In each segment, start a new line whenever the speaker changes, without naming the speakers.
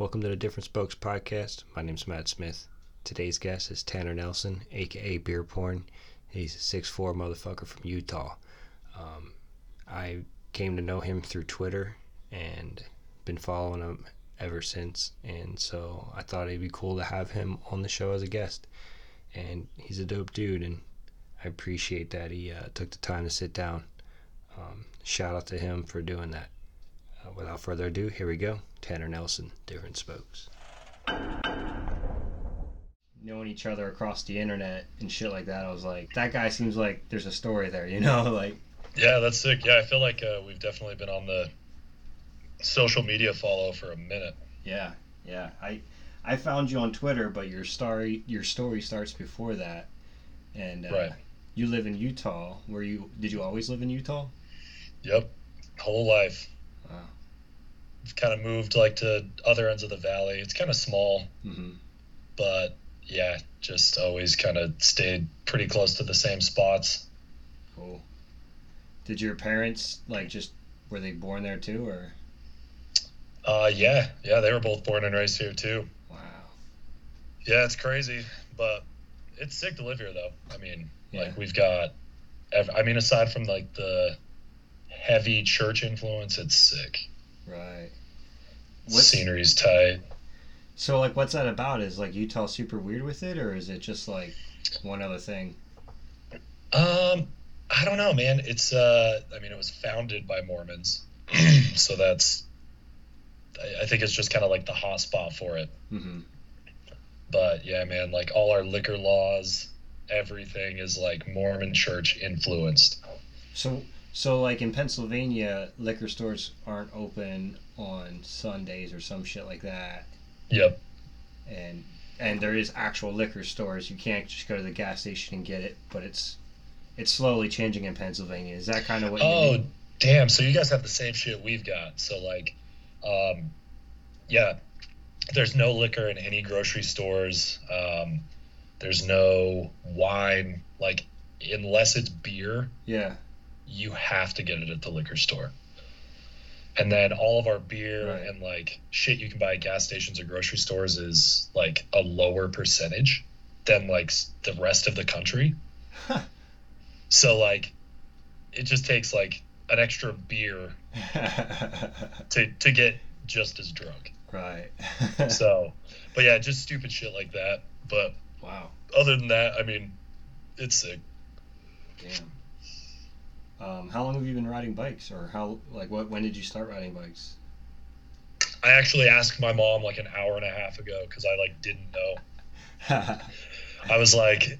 Welcome to the Different Spokes podcast. My name's Matt Smith. Today's guest is Tanner Nelson, aka Beer Porn. He's a 6'4 motherfucker from Utah. Um, I came to know him through Twitter and been following him ever since. And so I thought it'd be cool to have him on the show as a guest. And he's a dope dude, and I appreciate that he uh, took the time to sit down. Um, shout out to him for doing that. Uh, without further ado, here we go. Tanner Nelson, Different Spokes. Knowing each other across the internet and shit like that, I was like, that guy seems like there's a story there, you know? Like,
Yeah, that's sick. Yeah, I feel like uh, we've definitely been on the social media follow for a minute.
yeah, yeah. I I found you on Twitter, but your story your story starts before that, and uh,
Right.
you live in Utah. Where you did you always live in Utah?
Yep, whole life. Kind of moved like to other ends of the valley. It's kind of small,
Mm-hmm.
but yeah, just always kind of stayed pretty close to the same spots.
Cool. Did your parents like just were they born there too, or
Uh, yeah, yeah, they were both born and raised here too.
wow?
Yeah, it's crazy, but it's sick to live here though. I mean,
Yeah.
like we've got, I mean, aside from like the heavy church influence, it's sick.
Right.
Scenery's tight.
So like, what's that about? Is like Utah super weird with it, or is it just like one other thing?
Um, I don't know, man. It's uh, I mean, it was founded by Mormons, so that's. I, I think it's just kind of like the hot spot for it.
Mm-hmm.
But yeah, man, like all our liquor laws, everything is like Mormon church influenced.
So so like in Pennsylvania, liquor stores aren't open on Sundays or some shit like that,
Yep.
and and there is actual liquor stores. You can't just go to the gas station and get it, but it's it's slowly changing in Pennsylvania. Is that kind of what? you
Oh,
mean?
damn. So you guys have the same shit we've got. So like, um, yeah, there's no liquor in any grocery stores. Um, there's no wine. Like, unless it's beer,
yeah.
You have to get it at the liquor store. And then all of our beer
Right.
and like shit you can buy at gas stations or grocery stores is like a lower percentage than like the rest of the country.
Huh.
So like, it just takes like an extra beer to to get just as drunk.
right.
So, but yeah, just stupid shit like that. But
wow.
other than that, I mean, it's sick.
Damn. Um, how long have you been riding bikes, or how like what? When did you start riding bikes?
I actually asked my mom like an hour and a half ago because I like didn't know. I was like,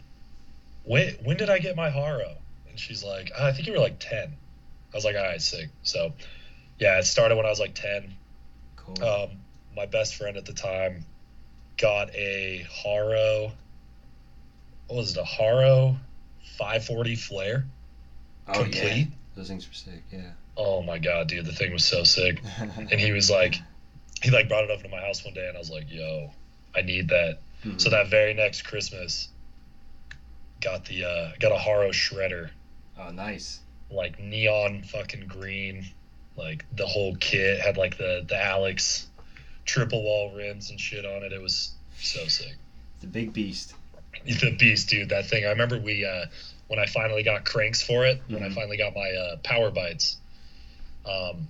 "When when did I get my Haro?" And she's like, "Ah, "I think you were like 10." I was like, "All right, sick." So, yeah, it started when I was like 10.
cool.
Um, my best friend at the time got a Haro. What was it? A Haro 540 flare.
Oh yeah.
complete.
Those things were sick. Yeah.
Oh my god, dude, the thing was so sick. And he was like, he like brought it over to my house one day, and I was like, "Yo, I need that."
Mhm.
So that very next Christmas, got the uh, got a Haro shredder,
Oh, nice.
like neon fucking green, like the whole kit had like the the Alex triple wall rims and shit on it. It was so sick.
The big beast.
The beast, dude. That thing. I remember we uh, when I finally got cranks for it. When I
Mhm.
finally got my uh, power bites, um,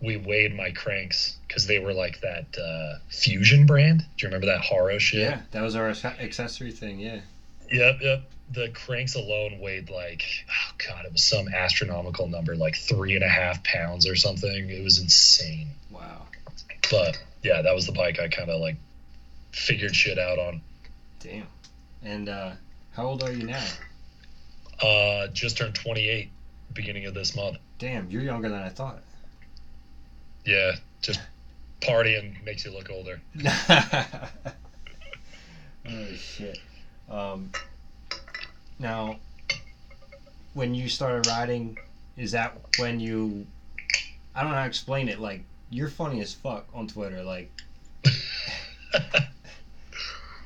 we weighed my cranks because they were like that uh, Fusion brand. Do you remember that Haro shit?
Yeah, that was our accessory thing. Yeah.
Yep, yep. The cranks alone weighed like, oh god, it was some astronomical number, like three and a half pounds or something. It was insane.
Wow.
But yeah, that was the bike I kind of like figured shit out on.
Damn. And uh, how old are you now?
Uh, just turned 28, beginning of this month.
Damn, you're younger than I thought.
Yeah, just partying makes you look older.
oh shit. Um, now, when you started riding, is that when you? I don't know how to explain it. Like you're funny as fuck on Twitter. Like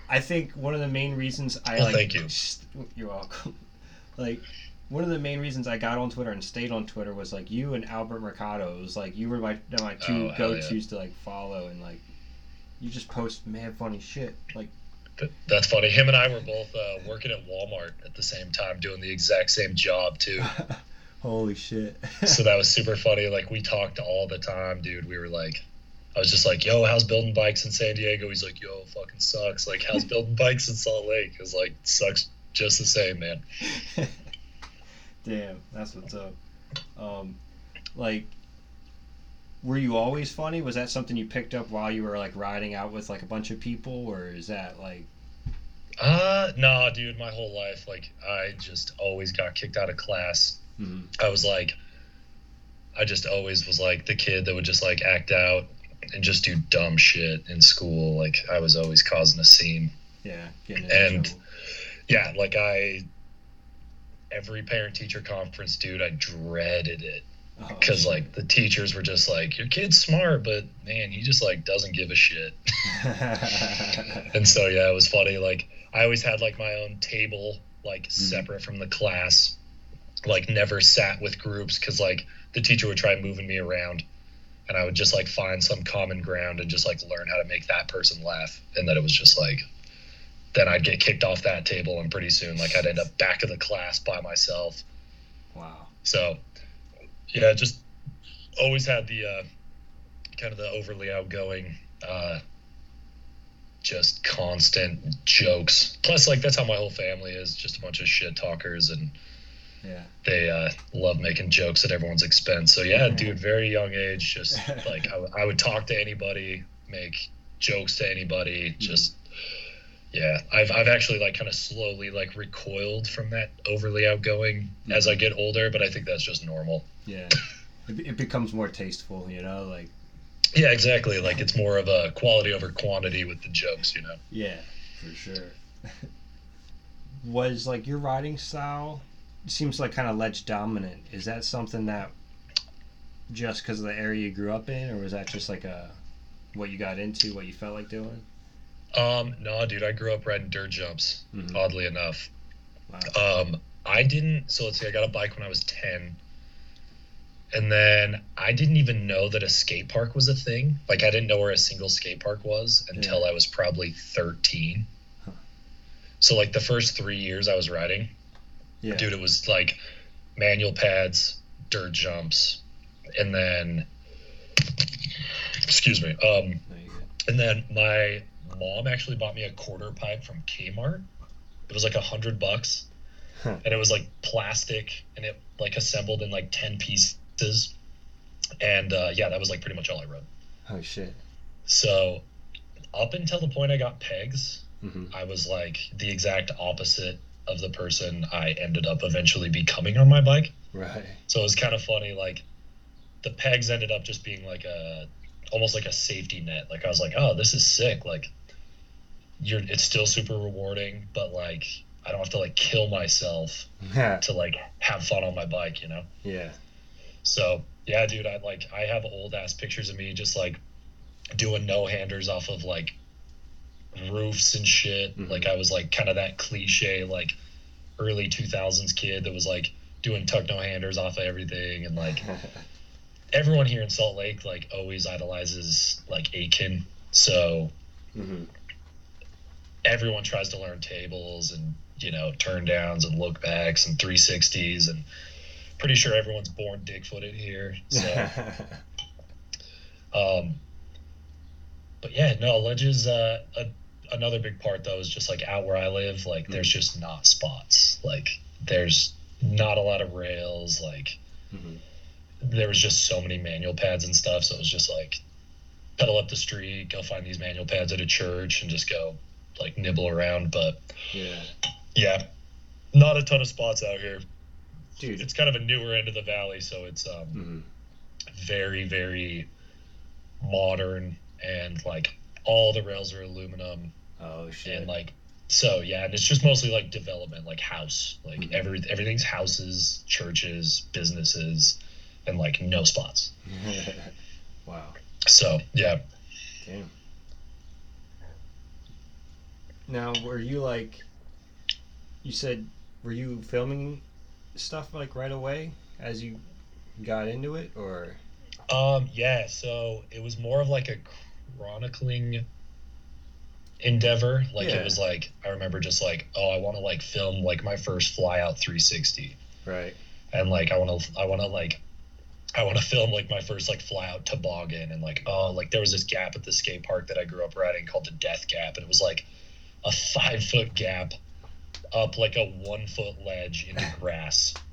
I think one of the main reasons I
Well,
like.
thank you.
st- you're welcome. Like one of the main reasons I got on Twitter and stayed on Twitter was like you and Albert Mercado. It was like you were my my two
Oh,
go tos to like follow and like you just post mad funny shit. Like
that's funny. Him and I were both uh, working at Walmart at the same time, doing the exact same job too.
Holy shit!
so that was super funny. Like we talked all the time, dude. We were like, I was just like, "Yo, how's building bikes in San Diego?" He's like, "Yo, fucking sucks." Like, how's building bikes in Salt Lake? It's like sucks just the same, man.
Damn, that's what's up. Um, like, were you always funny? Was that something you picked up while you were like riding out with like a bunch of people, or is that like?
Uh, nah, dude. My whole life, like, I just always got kicked out of class. Mm-hmm. I was like, I just always was like the kid that would just like act out and just do dumb shit in school. Like, I was always causing a scene.
Yeah,
and trouble. Yeah, like I every parent teacher conference, dude, I dreaded it. Because oh, like the teachers were just like your kid's smart but man he just like doesn't give a shit. And so yeah it was funny like i always had like my own table like mm-hmm. separate from the class like never sat with groups because like the teacher would try moving me around and i would just like find some common ground and just like learn how to make that person laugh and that it was just like then i'd get kicked off that table and pretty soon like i'd end up back of the class by myself
wow
so yeah, just always had the uh, kind of the overly outgoing, uh, just constant jokes. Plus, like that's how my whole family is, just a bunch of shit talkers, and
yeah,
they uh, love making jokes at everyone's expense. So yeah, dude, very young age, just like I, w- I would talk to anybody, make jokes to anybody, mm-hmm. just. Yeah, I've I've actually like kind of slowly like recoiled from that overly outgoing mm-hmm. as I get older, but I think that's just normal.
Yeah, it, it becomes more tasteful, you know, like.
Yeah, exactly. Like it's more of a quality over quantity with the jokes, you know.
Yeah, for sure. Was like your writing style seems like kind of ledge dominant. Is that something that just because of the area you grew up in, or was that just like a what you got into, what you felt like doing?
Um, no, dude, I grew up riding dirt jumps. Mm-hmm. Oddly enough, wow. um, I didn't. So let's see, I got a bike when I was ten. And then I didn't even know that a skate park was a thing. Like I didn't know where a single skate park was until yeah. I was probably 13. Huh. So like the first 3 years I was riding, yeah. dude, it was like manual pads, dirt jumps, and then excuse me. Um and then my mom actually bought me a quarter pipe from Kmart. It was like a hundred bucks. Huh. And it was like plastic and it like assembled in like 10 pieces and uh, yeah, that was like pretty much all I wrote.
Oh shit.
So up until the point I got pegs, mm-hmm. I was like the exact opposite of the person I ended up eventually becoming on my bike.
Right.
So it was kind of funny. Like the pegs ended up just being like a almost like a safety net. Like I was like, oh, this is sick. Like you're, it's still super rewarding, but like I don't have to like kill myself to like have fun on my bike. You know.
Yeah.
So yeah, dude, I like I have old ass pictures of me just like doing no handers off of like roofs and shit. Mm-hmm. Like I was like kind of that cliche like early 2000s kid that was like doing tuck no handers off of everything and like everyone here in Salt Lake like always idolizes like Aitken. So mm-hmm. Everyone tries to learn tables and you know turn downs and look backs and 360s and pretty sure everyone's born dick footed here. So, um, but yeah, no, ledges. Uh, a, another big part though is just like out where I live, like mm-hmm. there's just not spots. Like there's not a lot of rails. Like mm-hmm. there was just so many manual pads and stuff. So it was just like pedal up the street, go find these manual pads at a church, and just go like nibble around. But
yeah,
yeah, not a ton of spots out here
dude.
It's kind of a newer end of the valley, so it's um, mm-hmm. very very modern and like all the rails are aluminum.
Oh shit!
And like so yeah, and it's just mostly like development, like house, like mm-hmm. every everything's houses, churches, businesses, and like no spots.
wow.
So yeah.
Damn. Now, were you like? You said, were you filming stuff like right away as you got into it, or?
Um. Yeah. So it was more of like a chronicling endeavor. Like
Yeah.
it was like I remember just like, oh, I want to like film like my first fly out 360,
Right.
and like I want to I want to like I want to film like my first like fly out toboggan, and like oh like there was this gap at the skate park that I grew up riding called the Death Gap, and it was like a five foot gap up like a one foot ledge into grass.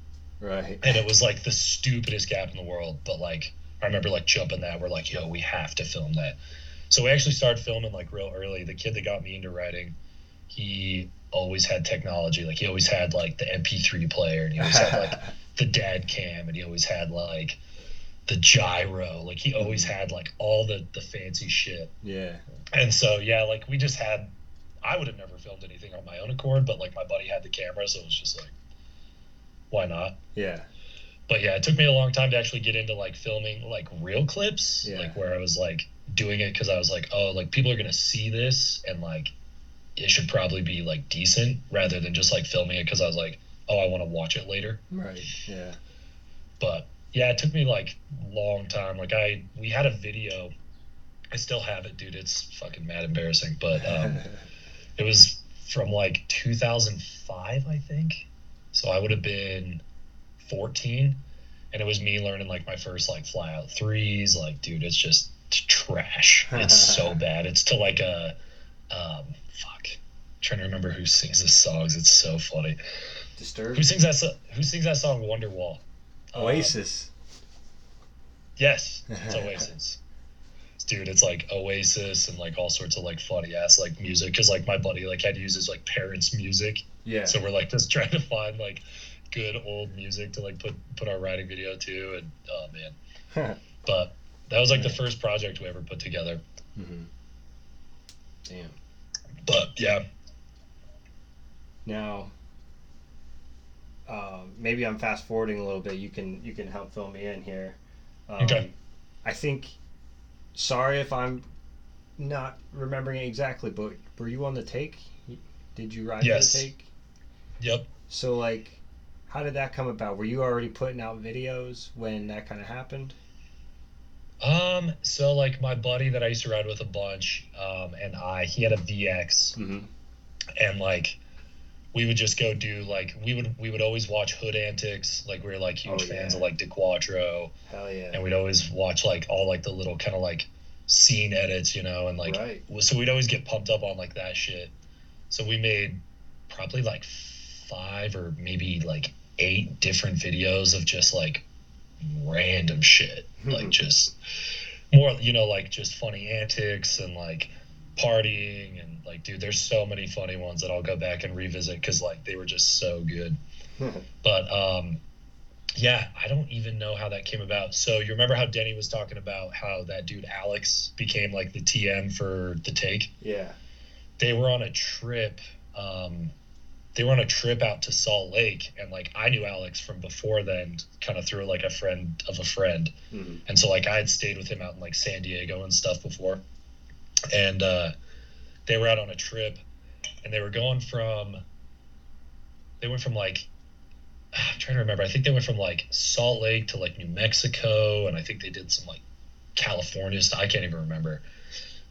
Right.
and it was like the stupidest gap in the world but like i remember like jumping that. We're like yo we have to film that. So we actually started filming like real early. The kid that got me into writing he always had technology. Like he always had like the mp3 player and he always had like the dad cam and he always had like the gyro. Like he always mm. had like all the the fancy shit.
Yeah.
and so yeah like we just had i would have never filmed anything on my own accord but like my buddy had the camera so it was just like why not
Yeah.
but yeah, it took me a long time to actually get into like filming like real clips,
Yeah.
like where I was like doing it because I was like, oh, like people are gonna see this and like it should probably be like decent rather than just like filming it because I was like, oh, I want to watch it later.
Right. Yeah.
But yeah, it took me like long time. Like I we had a video, I still have it, dude. It's fucking mad embarrassing, but um, it was from like 2005, I think. So I would have been 14, and it was me learning like my first like fly out threes. Like, dude, it's just trash. It's so bad. It's to like a um, fuck. I'm trying to remember who sings the songs. It's so funny.
Disturbed.
Who sings that? So- who sings that song? Wonderwall. Um,
Oasis.
Yes, it's Oasis. Dude, it's like Oasis and like all sorts of like funny ass like music because like my buddy like had to use his like parents' music,
yeah.
so we're like just trying to find like good old music to like put put our writing video to, and oh man, but that was like the first project we ever put together.
hmm Damn.
But yeah,
Now, um, maybe I'm fast forwarding a little bit. You can you can help fill me in here. Um,
Okay.
I think. Sorry if I'm not remembering it exactly, but were you on the take? Did you ride
Yes.
the take?
yep.
So like, how did that come about? Were you already putting out videos when that kind of happened?
Um, so like my buddy that I used to ride with a bunch, um, and I, he had a VX,
Mm-hmm.
and like we would just go do like we would we would always watch Hood Antics, like we were like huge
Oh,
fans of like DeQuatro,
Hell yeah.
and we'd always watch like all like the little kind of like scene edits, you know, and like
right.
so we'd always get pumped up on like that shit. So we made probably like five or maybe like eight different videos of just like random shit, like just more, you know, like just funny antics and like partying and like, dude, there's so many funny ones that I'll go back and revisit because like they were just so good. But um, yeah, I don't even know how that came about. So you remember how Denny was talking about how that dude Alex became like the TM for the take?
yeah.
They were on a trip. Um, they were on a trip out to Salt Lake, and like I knew Alex from before then, kind of through like a friend of a friend,
hmm
and so like I had stayed with him out in like San Diego and stuff before, and uh, they were out on a trip, and they were going from. They went from like I'm trying to remember. I think they went from like Salt Lake to like New Mexico, and I think they did some like California stuff. I can't even remember.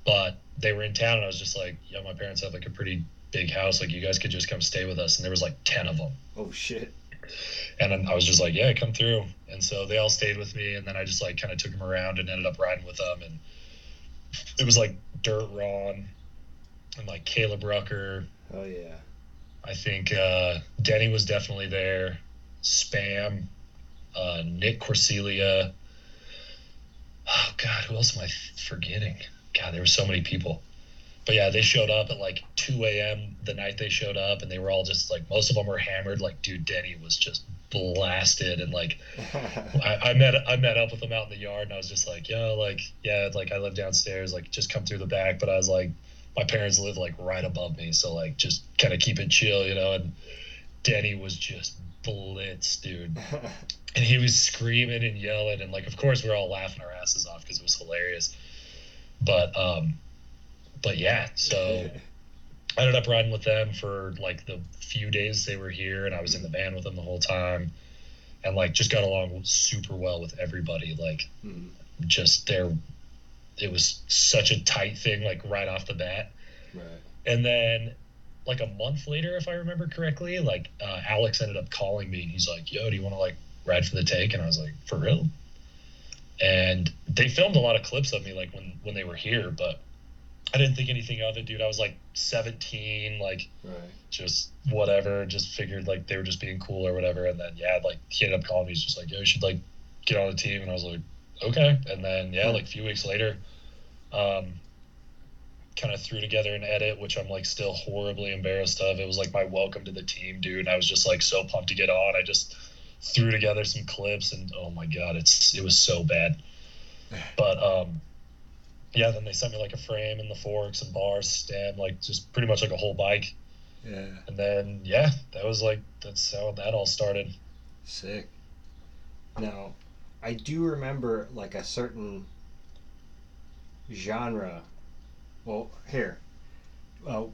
But they were in town, and I was just like, "Yeah, my parents have like a pretty big house. Like, you guys could just come stay with us." And there was like ten of them,
Oh shit.
and then I was just like, "Yeah, come through." And so they all stayed with me, and then I just like kind of took them around and ended up riding with them, and it was like Dirt Ron and like Caleb Rucker.
Oh yeah.
I think uh, Denny was definitely there. Spam, uh, Nick Corselia. Oh God, who else am I forgetting? God, there were so many people. But yeah, they showed up at like 2 a.m. the night they showed up, and they were all just like most of them were hammered. Like, dude, Denny was just blasted, and like I, I met I met up with them out in the yard, and I was just like, yo, like yeah, like I live downstairs, like just come through the back. But I was like, my parents live like right above me, so like just kind of keep it chill, you know. And Denny was just blitzed, dude, and he was screaming and yelling, and like of course we are all laughing our asses off because it was hilarious. But um, but yeah, so. I ended up riding with them for like the few days they were here, and I was in the van with them the whole time, and like just got along super well with everybody. Like
Mhm.
just there, it was such a tight thing, like right off the bat.
Right.
And then, like a month later, if I remember correctly, like uh, Alex ended up calling me and he's like, "Yo, do you want to like ride for the take?" And I was like, "For real?" And they filmed a lot of clips of me like when when they were here, but I didn't think anything of it, dude. I was like 17, like
Right.
just whatever. Just figured like they were just being cool or whatever. And then yeah, like he ended up calling me. He's just like, "Yo, you should like get on the team." And I was like, "Okay." And then yeah, like a few weeks later, um, kind of threw together an edit, which I'm like still horribly embarrassed of. It was like my welcome to the team, dude. And I was just like so pumped to get on. I just threw together some clips, and oh my god, it's it was so bad. But um, yeah, then they sent me like a frame and the forks and bars, stem, like just pretty much like a whole bike.
Yeah.
And then yeah, that was like that's how that all started.
Sick. Now, I do remember like a certain genre. Well, here. Uh,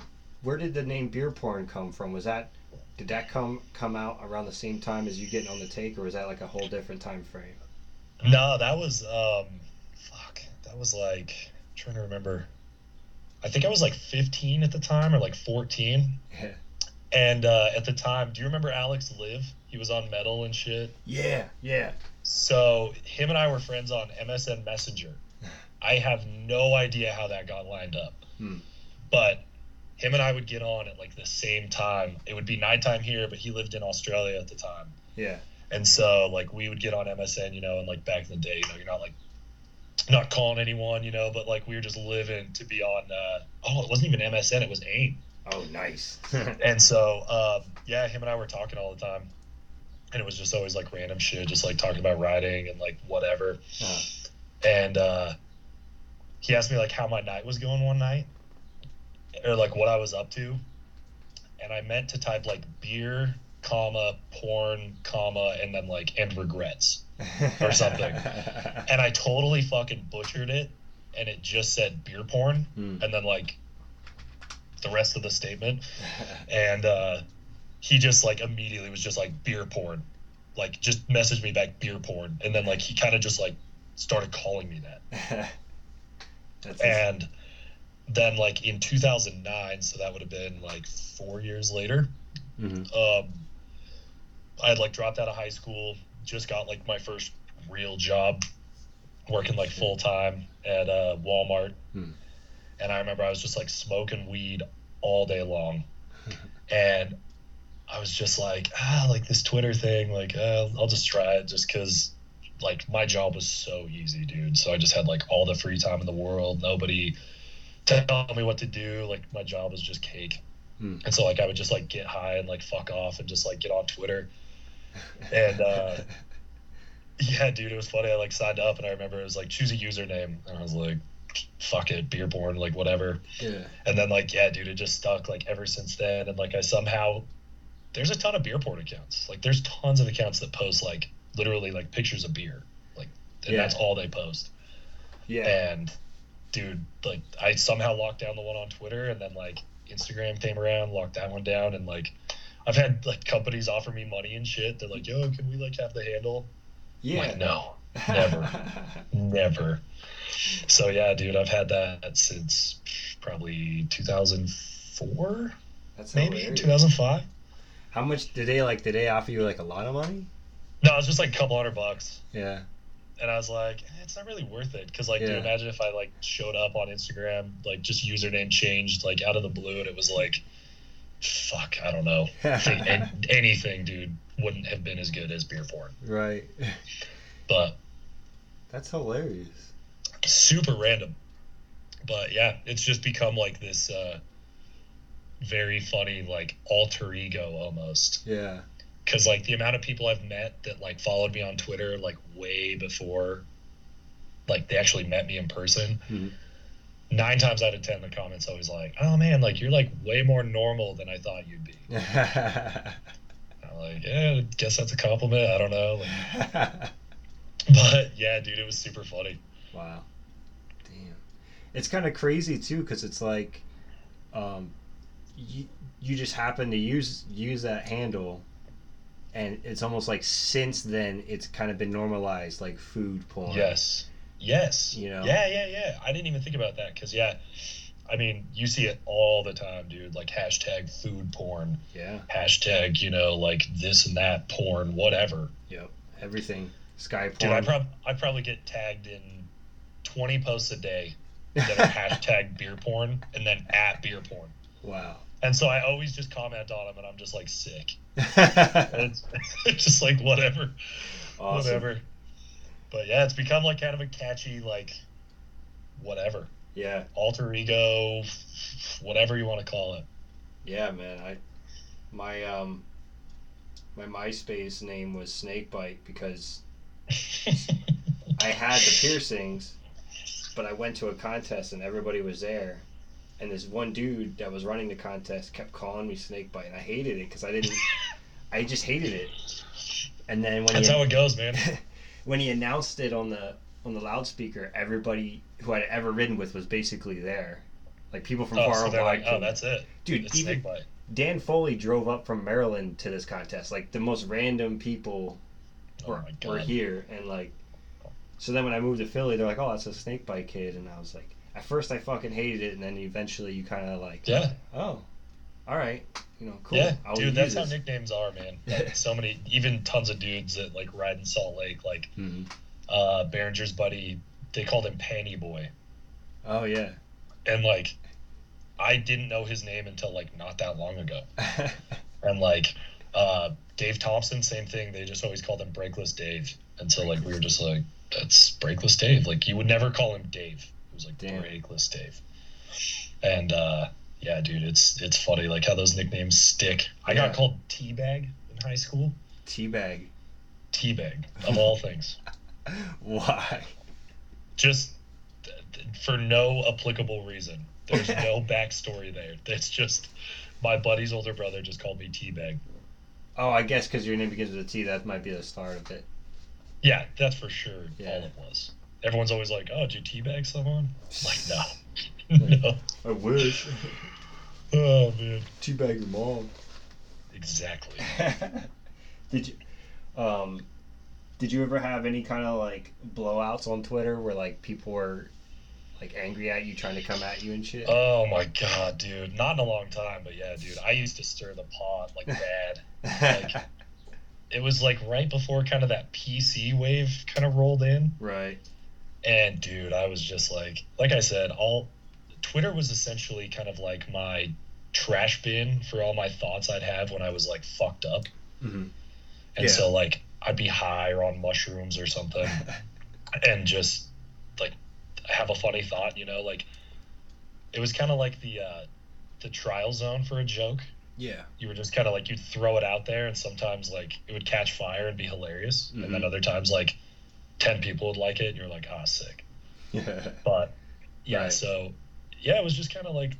where did the name beer porn come from? Was that did that come come out around the same time as you getting on the take, or was that like a whole different time frame?
No, that was um, fuck, that was like I'm trying to remember. I think I was like 15 at the time or like 14.
Yeah.
And uh, at the time, do you remember Alex Live? He was on Metal and shit.
Yeah. Yeah.
So him and I were friends on MSN Messenger. I have no idea how that got lined up.
Hmm.
But him and I would get on at like the same time. It would be nighttime here, but he lived in Australia at the time.
Yeah.
And so like we would get on MSN, you know, and like back in the day, you know, you're not like not calling anyone, you know, but like we were just living to be on uh oh, it wasn't even MSN, it was AIM.
Oh, nice.
And so um yeah, him and I were talking all the time. And it was just always like random shit, just like talking about riding and like whatever.
Uh,
And uh he asked me like how my night was going one night. Or like what I was up to. And I meant to type like beer, comma, porn, comma, and then like and regrets. Or something. and I totally fucking butchered it, and it just said beer porn,
Hmm.
and then like the rest of the statement, and uh, he just like immediately was just like beer porn, like just messaged me back beer porn, and then like he kind of just like started calling me that, and then like in 2009, so that would have been like four years later,
Mhm.
um, I had like dropped out of high school, just got like my first real job, working like full time at uh, Walmart,
Hmm.
and I remember I was just like smoking weed all day long, and I was just like, ah, like this Twitter thing, like uh, I'll just try it just because. Like my job was so easy, dude. So I just had like all the free time in the world. Nobody telling me what to do. Like my job was just cake.
Hmm.
And so like I would just like get high and like fuck off and just like get on Twitter. And uh yeah, dude, it was funny. I like signed up and I remember it was like choose a username and I was like fuck it, beer porn, like whatever.
yeah.
And then like yeah, dude, it just stuck like ever since then and like I somehow there's a ton of beer porn accounts. Like there's tons of accounts that post like literally like pictures of beer. Like and
Yeah.
that's all they post.
Yeah.
And dude, like I somehow locked down the one on Twitter and then like Instagram came around, locked that one down and like I've had like companies offer me money and shit. They're like, yo, can we like have the handle?
Yeah.
Like, no, never. never. So yeah, dude, I've had that since probably 2004,
That's
maybe
hilarious.
2005.
How much did they like? Did they offer you like a lot of money?
No, it was just like a couple hundred bucks.
Yeah.
and I was like, eh, it's not really worth it because like, dude,
Yeah.
imagine if I like showed up on Instagram, like just username changed like out of the blue, and it was like, fuck, I don't know, anything, dude, wouldn't have been as good as beer porn,
right.
but
That's hilarious.
super random. But yeah, it's just become like this uh, very funny like alter ego almost.
Yeah.
because like the amount of people I've met that like followed me on Twitter like way before like they actually met me in person.
Mhm.
Nine times out of ten, the comments always like, "Oh man, like you're like way more normal than I thought you'd be." I'm like, yeah, I guess that's a compliment. I don't know, like, but yeah, dude, it was super funny.
wow. Damn. It's kind of crazy too, because it's like, um, you you just happen to use use that handle, and it's almost like since then it's kind of been normalized, like food porn.
Yes, yes,
You know?
yeah, yeah, yeah. I didn't even think about that because yeah, I mean, you see it all the time, dude. Like hashtag food porn,
Yeah.
hashtag you know like this and that porn, whatever.
Yep. Everything. Sky porn.
Dude, I prob I probably get tagged in twenty posts a day that are hashtag beer porn and then at beer porn.
wow.
And so I always just comment on them, and I'm just like sick. It's, it's just like whatever,
awesome.
whatever. But yeah, it's become like kind of a catchy like whatever
Yeah.
alter ego, whatever you want to call it.
Yeah, man. I my um my MySpace name was Snakebite because I had the piercings, but I went to a contest and everybody was there, and this one dude that was running the contest kept calling me Snakebite, and I hated it because I didn't. I just hated it. And then when
That's
he,
how it goes, man.
when he announced it on the on the loudspeaker, everybody who I'd ever ridden with was basically there. Like people from
Oh,
far
so
away.
like, oh, that's it.
dude.
It's
even. Dan Foley drove up from Maryland to this contest. Like the most random people
Oh
were, were here, and like, so then when I moved to Philly, they're like, "Oh, that's a snake bite kid," and I was like, at first I fucking hated it, and then eventually you kind of like,
Yeah.
oh, all right, you know, cool.
Yeah,
I'll
dude, that's how nicknames are, man. Like, so many, even tons of dudes that like ride in Salt Lake, like
Mhm.
uh Behringer's buddy, they called him Panty Boy,
Oh yeah.
and like, I didn't know his name until like not that long ago, and like, uh Dave Thompson, same thing. They just always called him Brakeless Dave, and so like we were just like, that's Brakeless Dave. Like you would never call him Dave. It was like
Damn.
Brakeless Dave, and uh yeah, dude, it's it's funny like how those nicknames stick. I
Yeah.
got called Teabag in high school.
Teabag.
Teabag of all things,
Why?
just th- th- for no applicable reason. There's no backstory there. It's just my buddy's older brother just called me Teabag.
Oh, I guess because your name begins with a T, that might be the start of it.
Yeah, that's for sure
Yeah.
all it was. Everyone's always like, "Oh, did you teabag someone?" Like, no, no.
I wish.
Oh man,
Teabag your mom.
exactly.
did you um did you ever have any kind of like blowouts on Twitter where like people were like angry at you trying to come at you and shit?
Oh my god, dude. Not in a long time, but yeah, dude. I used to stir the pot like bad. like- It was like right before kind of that PC wave kind of rolled in.
right.
And dude, I was just like, like I said, all Twitter was essentially kind of like my trash bin for all my thoughts I'd have when I was like fucked up.
hmm
And
Yeah.
so like I'd be high or on mushrooms or something and just like have a funny thought, you know, like it was kind of like the uh the trial zone for a joke.
yeah.
You were just kind of like you'd throw it out there and sometimes like it would catch fire and be hilarious and then
Mhm.
other times like 10 people would like it and you're like, "Ah, sick." Yeah. But yeah,
Right.
so yeah, it was just kind of like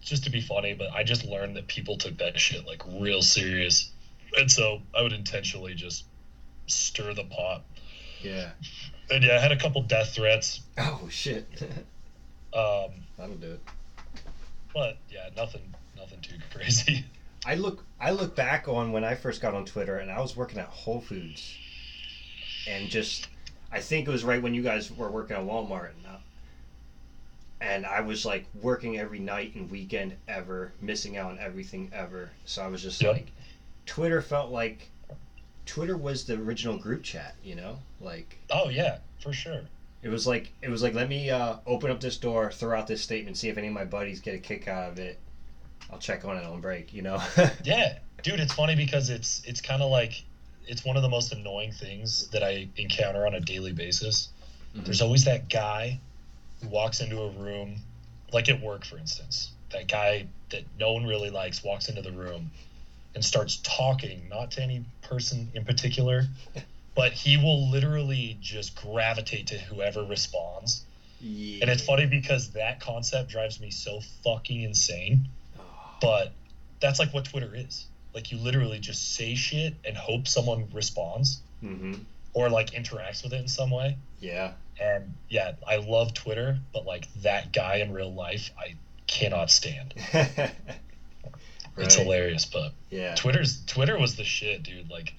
just to be funny, but I just learned that people took that shit like real serious. And so I would intentionally just stir the pot.
yeah.
And yeah, I had a couple death threats.
Oh shit.
Um,
That'll do it.
but yeah, nothing nothing too crazy.
I look I look back on when I first got on Twitter and I was working at Whole Foods, and just I think it was right when you guys were working at Walmart, and, I was like working every night and weekend ever, missing out on everything ever. So I was just
Yep.
like, Twitter felt like Twitter was the original group chat, you know, like.
Oh yeah, for sure.
It was like it was like let me uh, open up this door, throw out this statement, see if any of my buddies get a kick out of it. I'll check on it on break, you know.
Yeah, dude, it's funny because it's it's kind of like it's one of the most annoying things that I encounter on a daily basis.
Mhm.
There's always that guy who walks into a room, like at work, for instance. That guy that no one really likes walks into the room and starts talking, not to any person in particular, but he will literally just gravitate to whoever responds.
Yeah.
And it's funny because that concept drives me so fucking insane. But that's like what Twitter is. Like you literally just say shit and hope someone responds
Mm-hmm.
or like interacts with it in some way.
Yeah.
And yeah, I love Twitter, but like that guy in real life, I cannot stand.
right.
It's hilarious, but
Yeah.
Twitter's Twitter was the shit, dude. Like,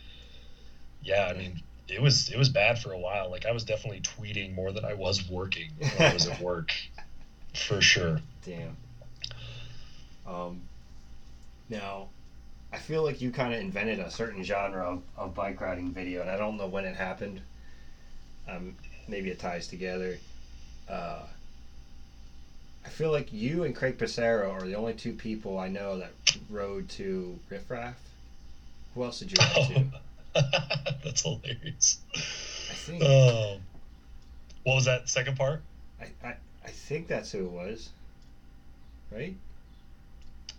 yeah, I mean, it was it was bad for a while. Like, I was definitely tweeting more than I was working when I was at work, for sure.
Damn. Um, now, I feel like you kind of invented a certain genre of, of bike riding video, and I don't know when it happened. Um, maybe it ties together. Uh, I feel like you and Craig Passero are the only two people I know that rode to Riff Raff. Who else did you ride to?
That's hilarious.
I think
Um, what was that second part?
I, I, I think that's who it was. Right?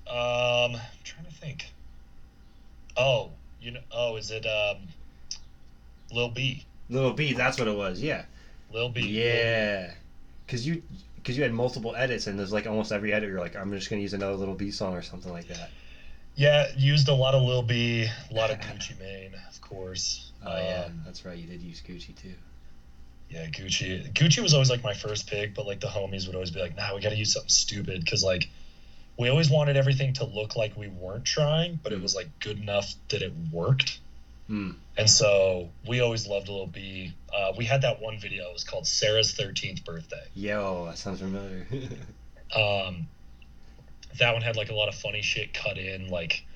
Um, I'm trying to think. Oh, you know. Oh, is it um, Lil B?
Little B, that's what it was. Yeah.
Lil B.
Yeah. Cause you, cause you had multiple edits, and there's like almost every edit. You're like, I'm just gonna use another Little B song or something like that.
Yeah, used a lot of Lil B, a lot of Gucci Mane, of course.
Oh yeah,
Um,
that's right. You did use Gucci too.
Yeah, Gucci. Gucci was always like my first pick, but like the homies would always be like, "Nah, we got to use something stupid," because like we always wanted everything to look like we weren't trying, but it was like good enough that it worked.
Hmm.
And so we always loved Lil B. Uh, we had that one video. It was called Sarah's thirteenth birthday.
Yo, that sounds familiar.
Um, that one had like a lot of funny shit cut in. Like,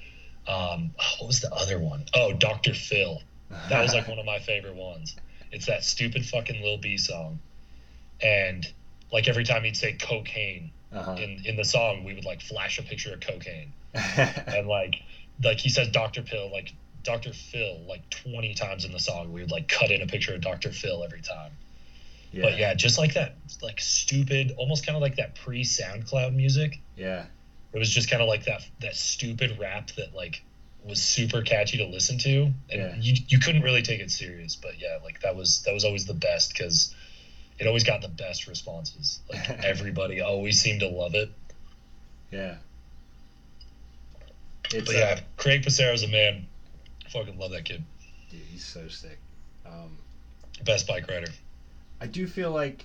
um, what was the other one? Oh, Dr. Phil. That was like one of my favorite ones. It's that stupid fucking Lil B song, and like every time he'd say cocaine
uh-huh.
in in the song, we would like flash a picture of cocaine, and like like he says Dr. Pill, like Dr. Phil, like twenty times in the song, we would like cut in a picture of Dr. Phil every time.
yeah.
But yeah, just like that, like stupid, almost kind of like that pre SoundCloud music.
Yeah.
It was just kind of like that that stupid rap that like was super catchy to listen to, and
Yeah.
you you couldn't really take it serious. But yeah, like that was that was always the best because it always got the best responses. Like everybody always seemed to love it.
Yeah. It's
But
uh,
yeah, Craig Passero's a man. Fucking love that kid.
dude, he's so sick. Um,
Best bike rider.
I do feel like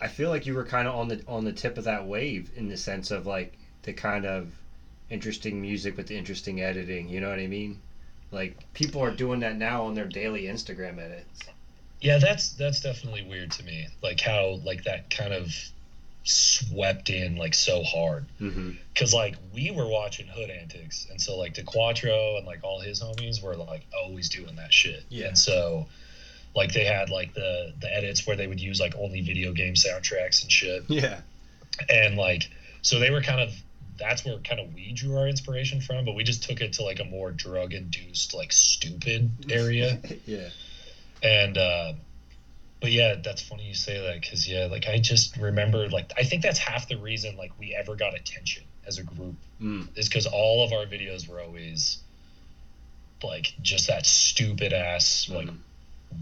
I feel like you were kind of on the on the tip of that wave in the sense of like the kind of interesting music with the interesting editing. You know what I mean? Like people are doing that now on their daily Instagram edits.
Yeah, that's that's definitely weird to me. Like how like that kind of swept in like so hard.
Mm-hmm.
because like we were watching Hood Antics, and so like DeQuatro and like all his homies were like always doing that shit.
Yeah.
And so like they had like the the edits where they would use like only video game soundtracks and shit,
Yeah.
and like so they were kind of that's where kind of we drew our inspiration from, but we just took it to like a more drug induced like stupid area.
yeah.
And uh but yeah, that's funny you say that because yeah, like I just remember like I think that's half the reason like we ever got attention as a group
Mm.
is because all of our videos were always like just that stupid ass like
Mhm.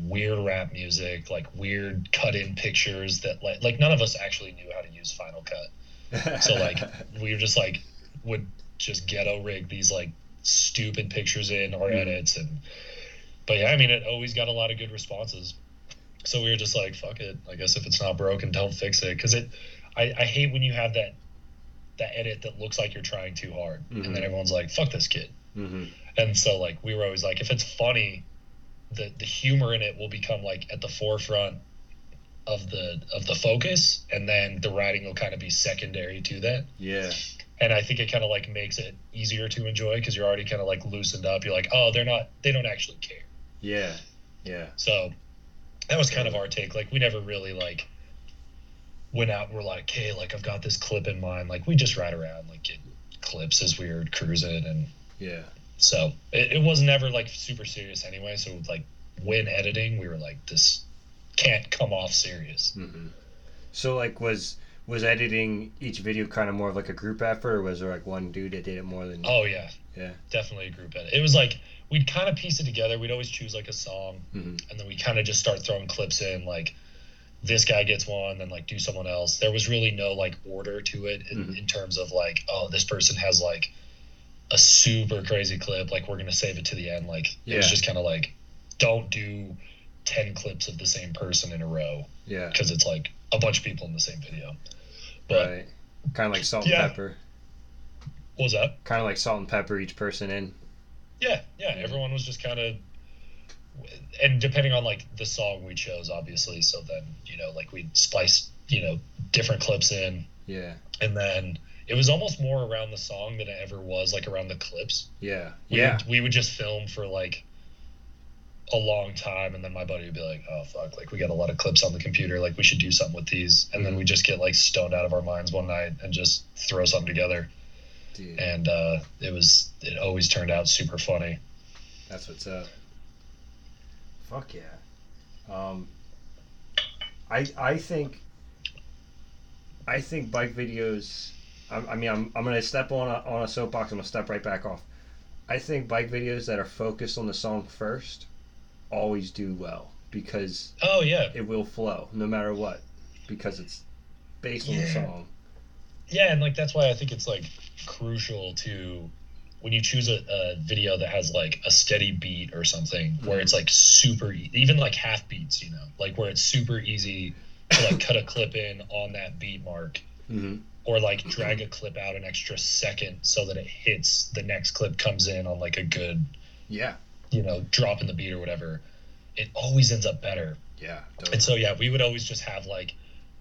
weird rap music, like weird cut in pictures that like like none of us actually knew how to use Final Cut. So like we were just like would just ghetto rig these like stupid pictures in our
Mhm.
edits and but yeah, I mean it always got a lot of good responses. So we were just like, fuck it. I guess if it's not broken, don't fix it. Cause it I, I hate when you have that that edit that looks like you're trying too hard.
Mhm.
And then everyone's like, fuck this kid.
hmm
And so like we were always like, if it's funny, the the humor in it will become like at the forefront of the of the focus and then the writing will kind of be secondary to that
Yeah.
and i think it kind of like makes it easier to enjoy because you're already kind of like loosened up you're like oh they're not they don't actually care
Yeah. Yeah.
so that was kind of our take. Like we never really like went out we're like hey like i've got this clip in mind. Like we just ride around like get clips as we were cruising and
Yeah.
so it, it was never like super serious anyway. So like when editing we were like this can't come off serious.
Hmm So like was was editing each video kind of more of like a group effort, or was there like one dude that did it more than?
oh yeah
Yeah.
definitely a group edit it was like we'd kind of piece it together we'd always choose like a song
hmm
and then we kind of just start throwing clips in like this guy gets one then like do someone else there was really no like order to it in,
Mhm.
in terms of like oh this person has like a super crazy clip like we're gonna save it to the end like it was just kind of like don't do 10 clips of the same person in a row
Yeah.
because it's like a bunch of people in the same video but
right. Kind of like salt
Yeah.
and pepper.
What was that
Kind of like salt and pepper each person in.
yeah yeah everyone was just kind of and depending on like the song we chose obviously so then you know like we'd splice you know different clips in
Yeah.
and then it was almost more around the song than it ever was like around the clips.
Yeah.
We
Yeah.
would, we would just film for like a long time, and then my buddy would be like, "Oh fuck, like we got a lot of clips on the computer, like we should do something with these." And then we just get like stoned out of our minds one night and just throw something together.
Dude,
And uh, it was it always turned out super funny.
that's what's up. Fuck yeah. Um, I I think I think bike videos. I, I mean, I'm, I'm gonna step on a, on a soapbox. I'm gonna step right back off. I think bike videos that are focused on the song first always do well because
Oh yeah,
it will flow no matter what because it's based on the song.
yeah, and like that's why I think it's like crucial to when you choose a, a video that has like a steady beat or something where it's like super even like half beats, you know, like where it's super easy to like cut a clip in on that beat mark
Mm-hmm.
or like drag a clip out an extra second so that it hits the next clip comes in on like a good
Yeah.
you know drop in the beat or whatever it always ends up better
Yeah.
and so yeah we would always just have like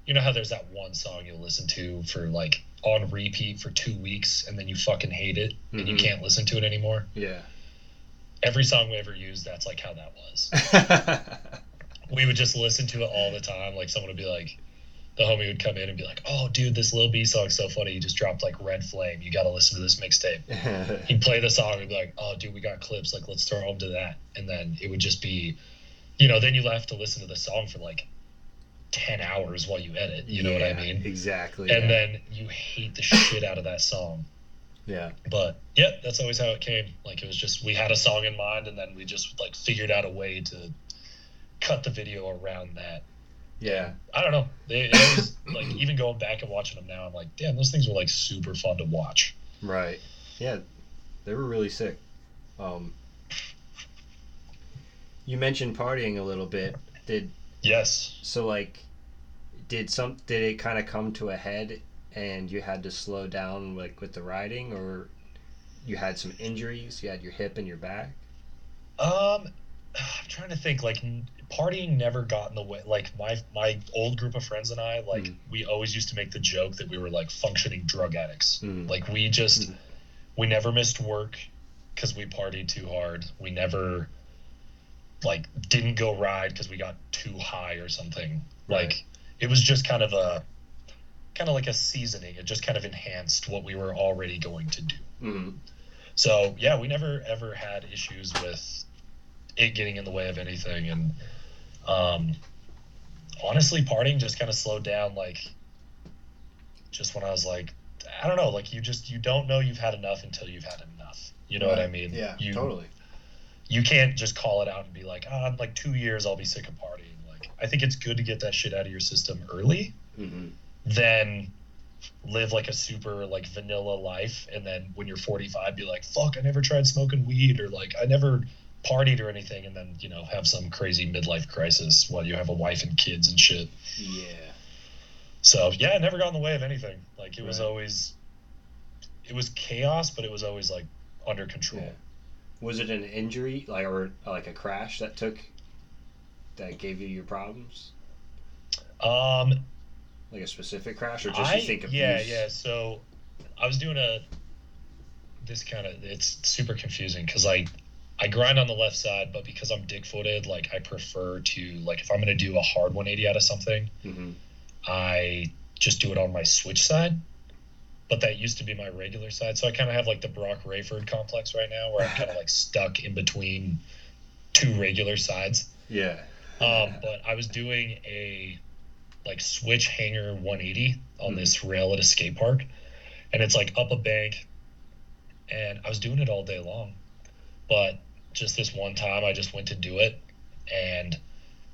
you know how there's that one song you'll listen to for like on repeat for two weeks and then you fucking hate it and you
Mhm.
can't listen to it anymore
yeah.
every song we ever used that's like how that was we would just listen to it all the time. Like someone would be like, the homie would come in and be like, "Oh, dude, this Lil B song's so funny. He just dropped like Red Flame. You got to listen to this mixtape." He'd play the song and be like, "Oh, dude, we got clips. Like, let's throw him to that." And then it would just be, you know, then you have to listen to the song for like ten hours while you edit. You know what I mean?
Exactly.
And
yeah.
then you hate the shit out of that song.
yeah.
But yeah, that's always how it came. Like it was just we had a song in mind, and then we just like figured out a way to cut the video around that.
Yeah.
I don't know. They, it always like even going back and watching them now, I'm like, damn, those things were like super fun to watch.
Right. Yeah. They were really sick. Um, you mentioned partying a little bit. Did
Yes.
so like did some did it kind of come to a head and you had to slow down like with the riding or you had some injuries, you had your hip and your back?
Um, I'm trying to think. Like partying never got in the way. Like my my old group of friends and I, like
Mhm.
we always used to make the joke that we were like functioning drug addicts.
Mhm.
Like we just
Mhm.
we never missed work because we partied too hard. We never like didn't go ride because we got too high or something.
Right.
Like it was just kind of a kind of like a seasoning. It just kind of enhanced what we were already going to do.
Mm-hmm.
So yeah, we never ever had issues with it getting in the way of anything, and um, honestly, partying just kind of slowed down. Like just when I was like, I don't know, like you just you don't know you've had enough until you've had enough. You know what I mean?
Yeah,
You
totally.
You can't just call it out and be like, ah, in like two years I'll be sick of partying. Like I think it's good to get that shit out of your system early
Mm-hmm.
then live like a super like vanilla life and then when you're 45 be like fuck i never tried smoking weed or like i never partied or anything and then you know have some crazy midlife crisis while you have a wife and kids and shit
Yeah.
so yeah it never got in the way of anything like it was always it was chaos but it was always like under control
Yeah. Was it an injury like or like a crash that took that gave you your problems?
um
Like a specific crash or just
I,
you think abuse?
yeah, yeah. So I was doing a this kind of it's super confusing because I I grind on the left side, but because I'm dig footed, like I prefer to like if I'm gonna do a hard 180 out of something,
Mm-hmm.
I just do it on my switch side. But that used to be my regular side, so I kind of have like the Broc Raiford complex right now, where I'm kind of like stuck in between two regular sides.
Yeah.
Um, but I was doing a like switch hanger 180 on
Mhm.
this rail at a skate park, and it's like up a bank, and I was doing it all day long, but just this one time I just went to do it, and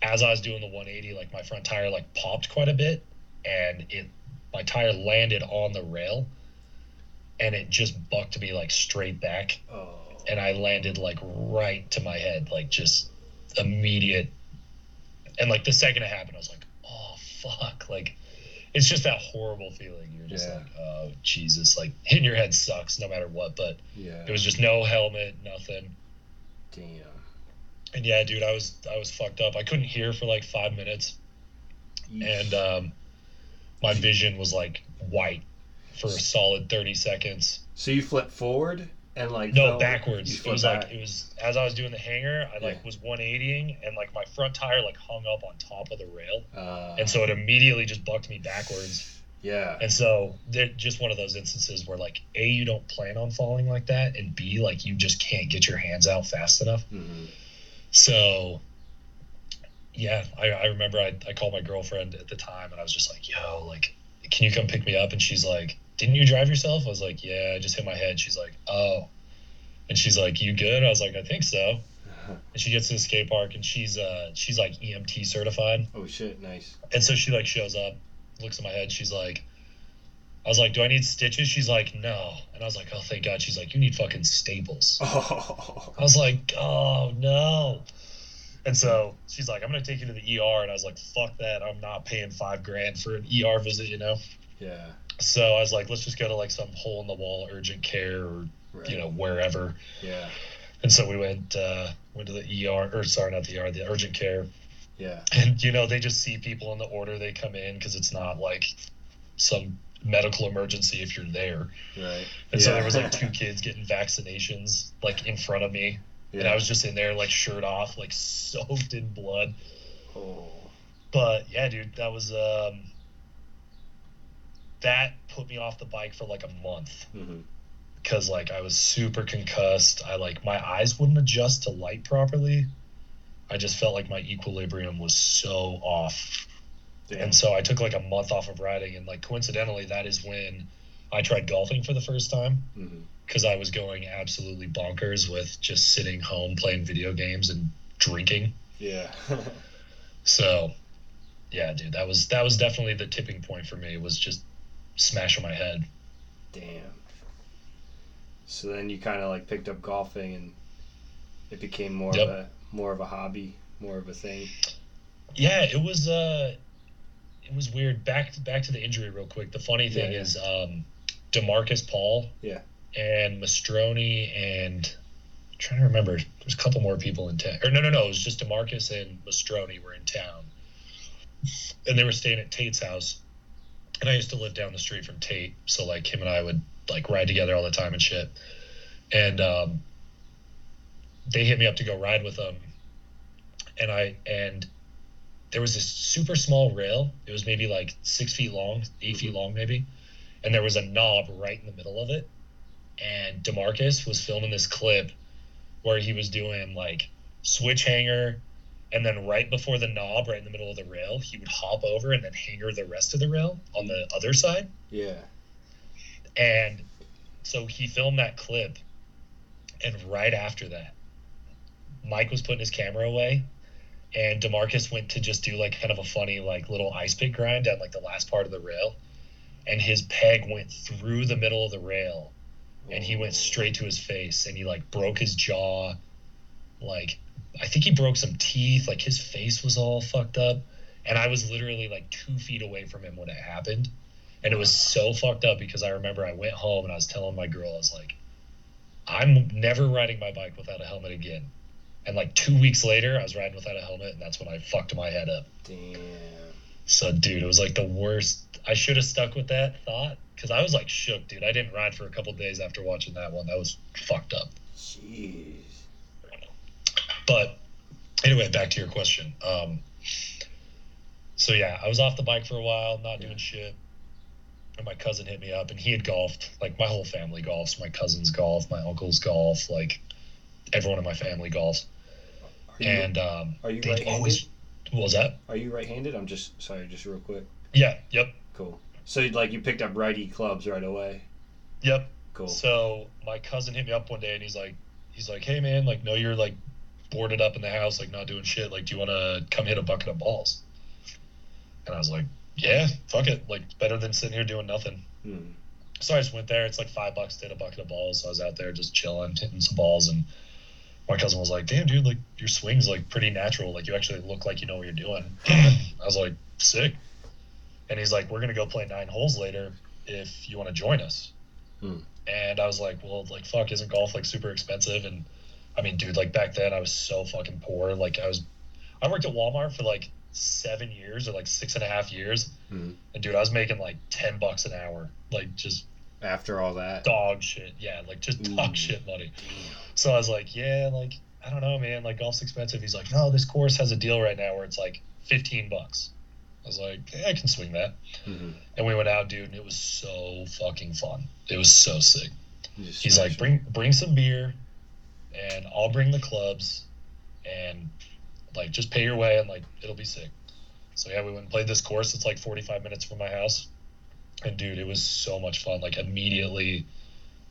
as I was doing the 180, like my front tire like popped quite a bit, and it my tire landed on the rail, and it just bucked me like straight back,
Oh.
and I landed like right to my head, like just immediate. And like the second it happened, I was like, "Oh fuck!" Like it's just that horrible feeling. You're just
Yeah.
like, "Oh Jesus!" Like hitting your head sucks no matter what. But
Yeah.
it was just no helmet, nothing.
Damn.
And yeah, dude, I was I was fucked up. I couldn't hear for like five minutes, and um, my vision was like white for a solid 30 seconds.
So you flip forward and like
No,
fell-
backwards. It was
back.
like it was as I was doing the hanger, I like
Yeah.
was 180ing and like my front tire like hung up on top of the rail.
uh,
And so it immediately just bucked me backwards.
yeah,
And so they're just one of those instances where like A, you don't plan on falling like that, and B, like you just can't get your hands out fast enough.
Mhm.
So yeah, I, I remember I, I called my girlfriend at the time and I was just like, yo, like, can you come pick me up? And she's like, didn't you drive yourself? I was like, yeah, I just hit my head. She's like, oh. And she's like, you good? I was like, I think so. And she gets to the skate park and she's uh she's like EMT certified.
oh shit, nice.
And so she like shows up, looks at my head, she's like I was like, Do I need stitches? She's like, No. And I was like, Oh thank God. She's like, You need fucking staples.
Oh,
I was like, Oh no. And so she's like, I'm gonna take you to the ER and I was like, Fuck that, I'm not paying five grand for an ER visit, you know?
yeah,
So I was like, let's just go to like some hole in the wall urgent care or
right.
you know, wherever.
yeah,
And so we went uh went to the ER or sorry, not the ER, the urgent care.
yeah,
and you know they just see people in the order they come in because it's not like some medical emergency if you're there
right.
and so there was like two kids getting vaccinations like in front of me
yeah.
and i was just in there like shirt off like soaked in blood
oh,
but yeah dude that was um that put me off the bike for like a month.
Mm-hmm.
Because like i was super concussed. I like my eyes wouldn't adjust to light properly. I just felt like my equilibrium was so off.
Damn.
And so I took like a month off of riding, and like coincidentally, that is when I tried golfing for the first time.
Mm-hmm.
Because I was going absolutely bonkers with just sitting home playing video games and drinking.
yeah,
So, yeah, dude, that was that was definitely the tipping point for me. Was just smashing my head.
damn. So then you kind of like picked up golfing, and it became more
Yep.
of a more of a hobby, more of a thing.
Yeah, it was uh, it was weird. Back back to the injury real quick. The funny thing
Yeah, yeah.
is, um, Demarcus Paul,
Yeah.
and Mastroni and I'm trying to remember. There's a couple more people in town. Or no, no, no. It was just Demarcus and Mastroni were in town, and they were staying at Tate's house. And I used to live down the street from Tate, so like him and I would like ride together all the time and shit. And um, they hit me up to go ride with them, and I and there was this super small rail. It was maybe like six feet long, 8 feet long, maybe. And there was a knob right in the middle of it. And Demarcus was filming this clip where he was doing like switch hanger. And then right before the knob, right in the middle of the rail, he would hop over and then hanger the rest of the rail on the other side.
Yeah.
And so he filmed that clip. And right after that, Mike was putting his camera away. And Demarcus went to just do like kind of a funny, like little ice pick grind at like the last part of the rail. And his peg went through the middle of the rail and he went straight to his face and he like broke his jaw. Like, I think he broke some teeth. Like, his face was all fucked up. And I was literally like two feet away from him when it happened. And it was so fucked up because I remember I went home and I was telling my girl, I was like, I'm never riding my bike without a helmet again. And like two weeks later, I was riding without a helmet, and that's when I fucked my head up.
Damn.
So, dude, it was like the worst. I should have stuck with that thought because I was like shook, dude. I didn't ride for a couple days after watching that one. That was fucked up.
Jeez.
But anyway, back to your question. Um, so yeah, I was off the bike for a while, not doing shit. And my cousin hit me up, and he had golfed. Like my whole family golfs. My cousins golf, my uncles golf, like everyone in my family golfs.
You,
And um,
are you right-handed?
always. What was that?
are you right-handed? I'm just sorry, just real quick.
Yeah. Yep.
Cool. So like you picked up righty clubs right away.
Yep.
Cool.
So my cousin hit me up one day and he's like, he's like, hey man, like, no, you're like boarded up in the house, like not doing shit. Like, do you want to come hit a bucket of balls? And I was like, yeah, fuck it. Like, better than sitting here doing nothing.
Hmm.
So I just went there. It's like five bucks to hit a bucket of balls. So I was out there just chilling, hitting some balls. And my cousin was like, damn, dude, like your swing's like pretty natural. Like you actually look like you know what you're doing. I was like, sick. And he's like, we're going to go play nine holes later if you want to join us.
Hmm.
And I was like, well, like, fuck, isn't golf like super expensive? And I mean, dude, like back then I was so fucking poor. Like I was, I worked at Walmart for like seven years or like six and a half years.
Mhm.
And dude, I was making like ten bucks an hour, like just
After all that.
dog shit. Yeah, like just dog shit money. So I was like, yeah, like I don't know, man. Like golf's expensive. He's like, no, this course has a deal right now where it's like fifteen bucks. I was like, yeah, I can swing that.
Mhm.
And we went out, dude, and it was so fucking fun. It was so sick. He's like, bring bring some beer, and I'll bring the clubs, and like just pay your way, and like it'll be sick. So yeah, we went and played this course. It's like 45 minutes from my house, and dude, it was so much fun. Like immediately,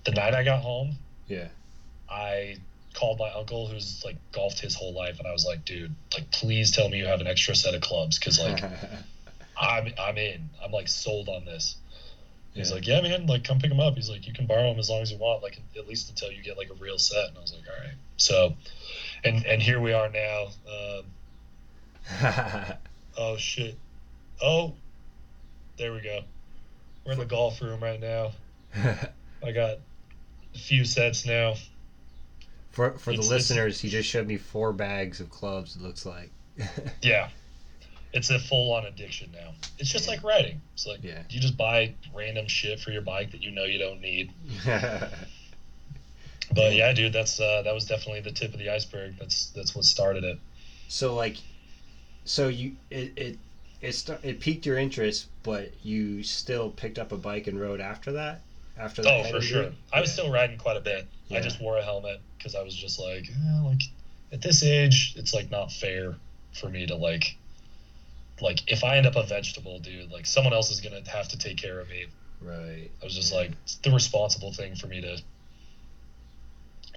the night I got home,
Yeah.
I called my uncle who's like golfed his whole life, and I was like, dude, like please tell me you have an extra set of clubs, because like I'm I'm in. I'm like sold on this. He's
Yeah.
like, yeah, man, like come pick them up. He's like, you can borrow them as long as you want, like at least until you get like a real set. And I was like, all right. So, and and here we are now. Um, oh shit. Oh, there we go. We're in the golf room right now. I got a few sets now.
for for the
It's- it's-
listeners, he just showed me four bags of clubs. It looks like.
Yeah. It's a full on addiction now. It's just like riding. It's like
Yeah.
you just buy random shit for your bike that you know you don't need. But yeah, dude, that's uh, that was definitely the tip of the iceberg. That's that's what started it.
so like, so you it it it, st- it piqued your interest, but you still picked up a bike and rode after that. After that
Oh, for sure.
deal?
I was still riding quite a bit.
Yeah.
I just wore a helmet because I was just like, eh, like at this age, it's like not fair for me to like, like if I end up a vegetable, dude, like someone else is gonna have to take care of me.
right.
I was just like, it's the responsible thing for me to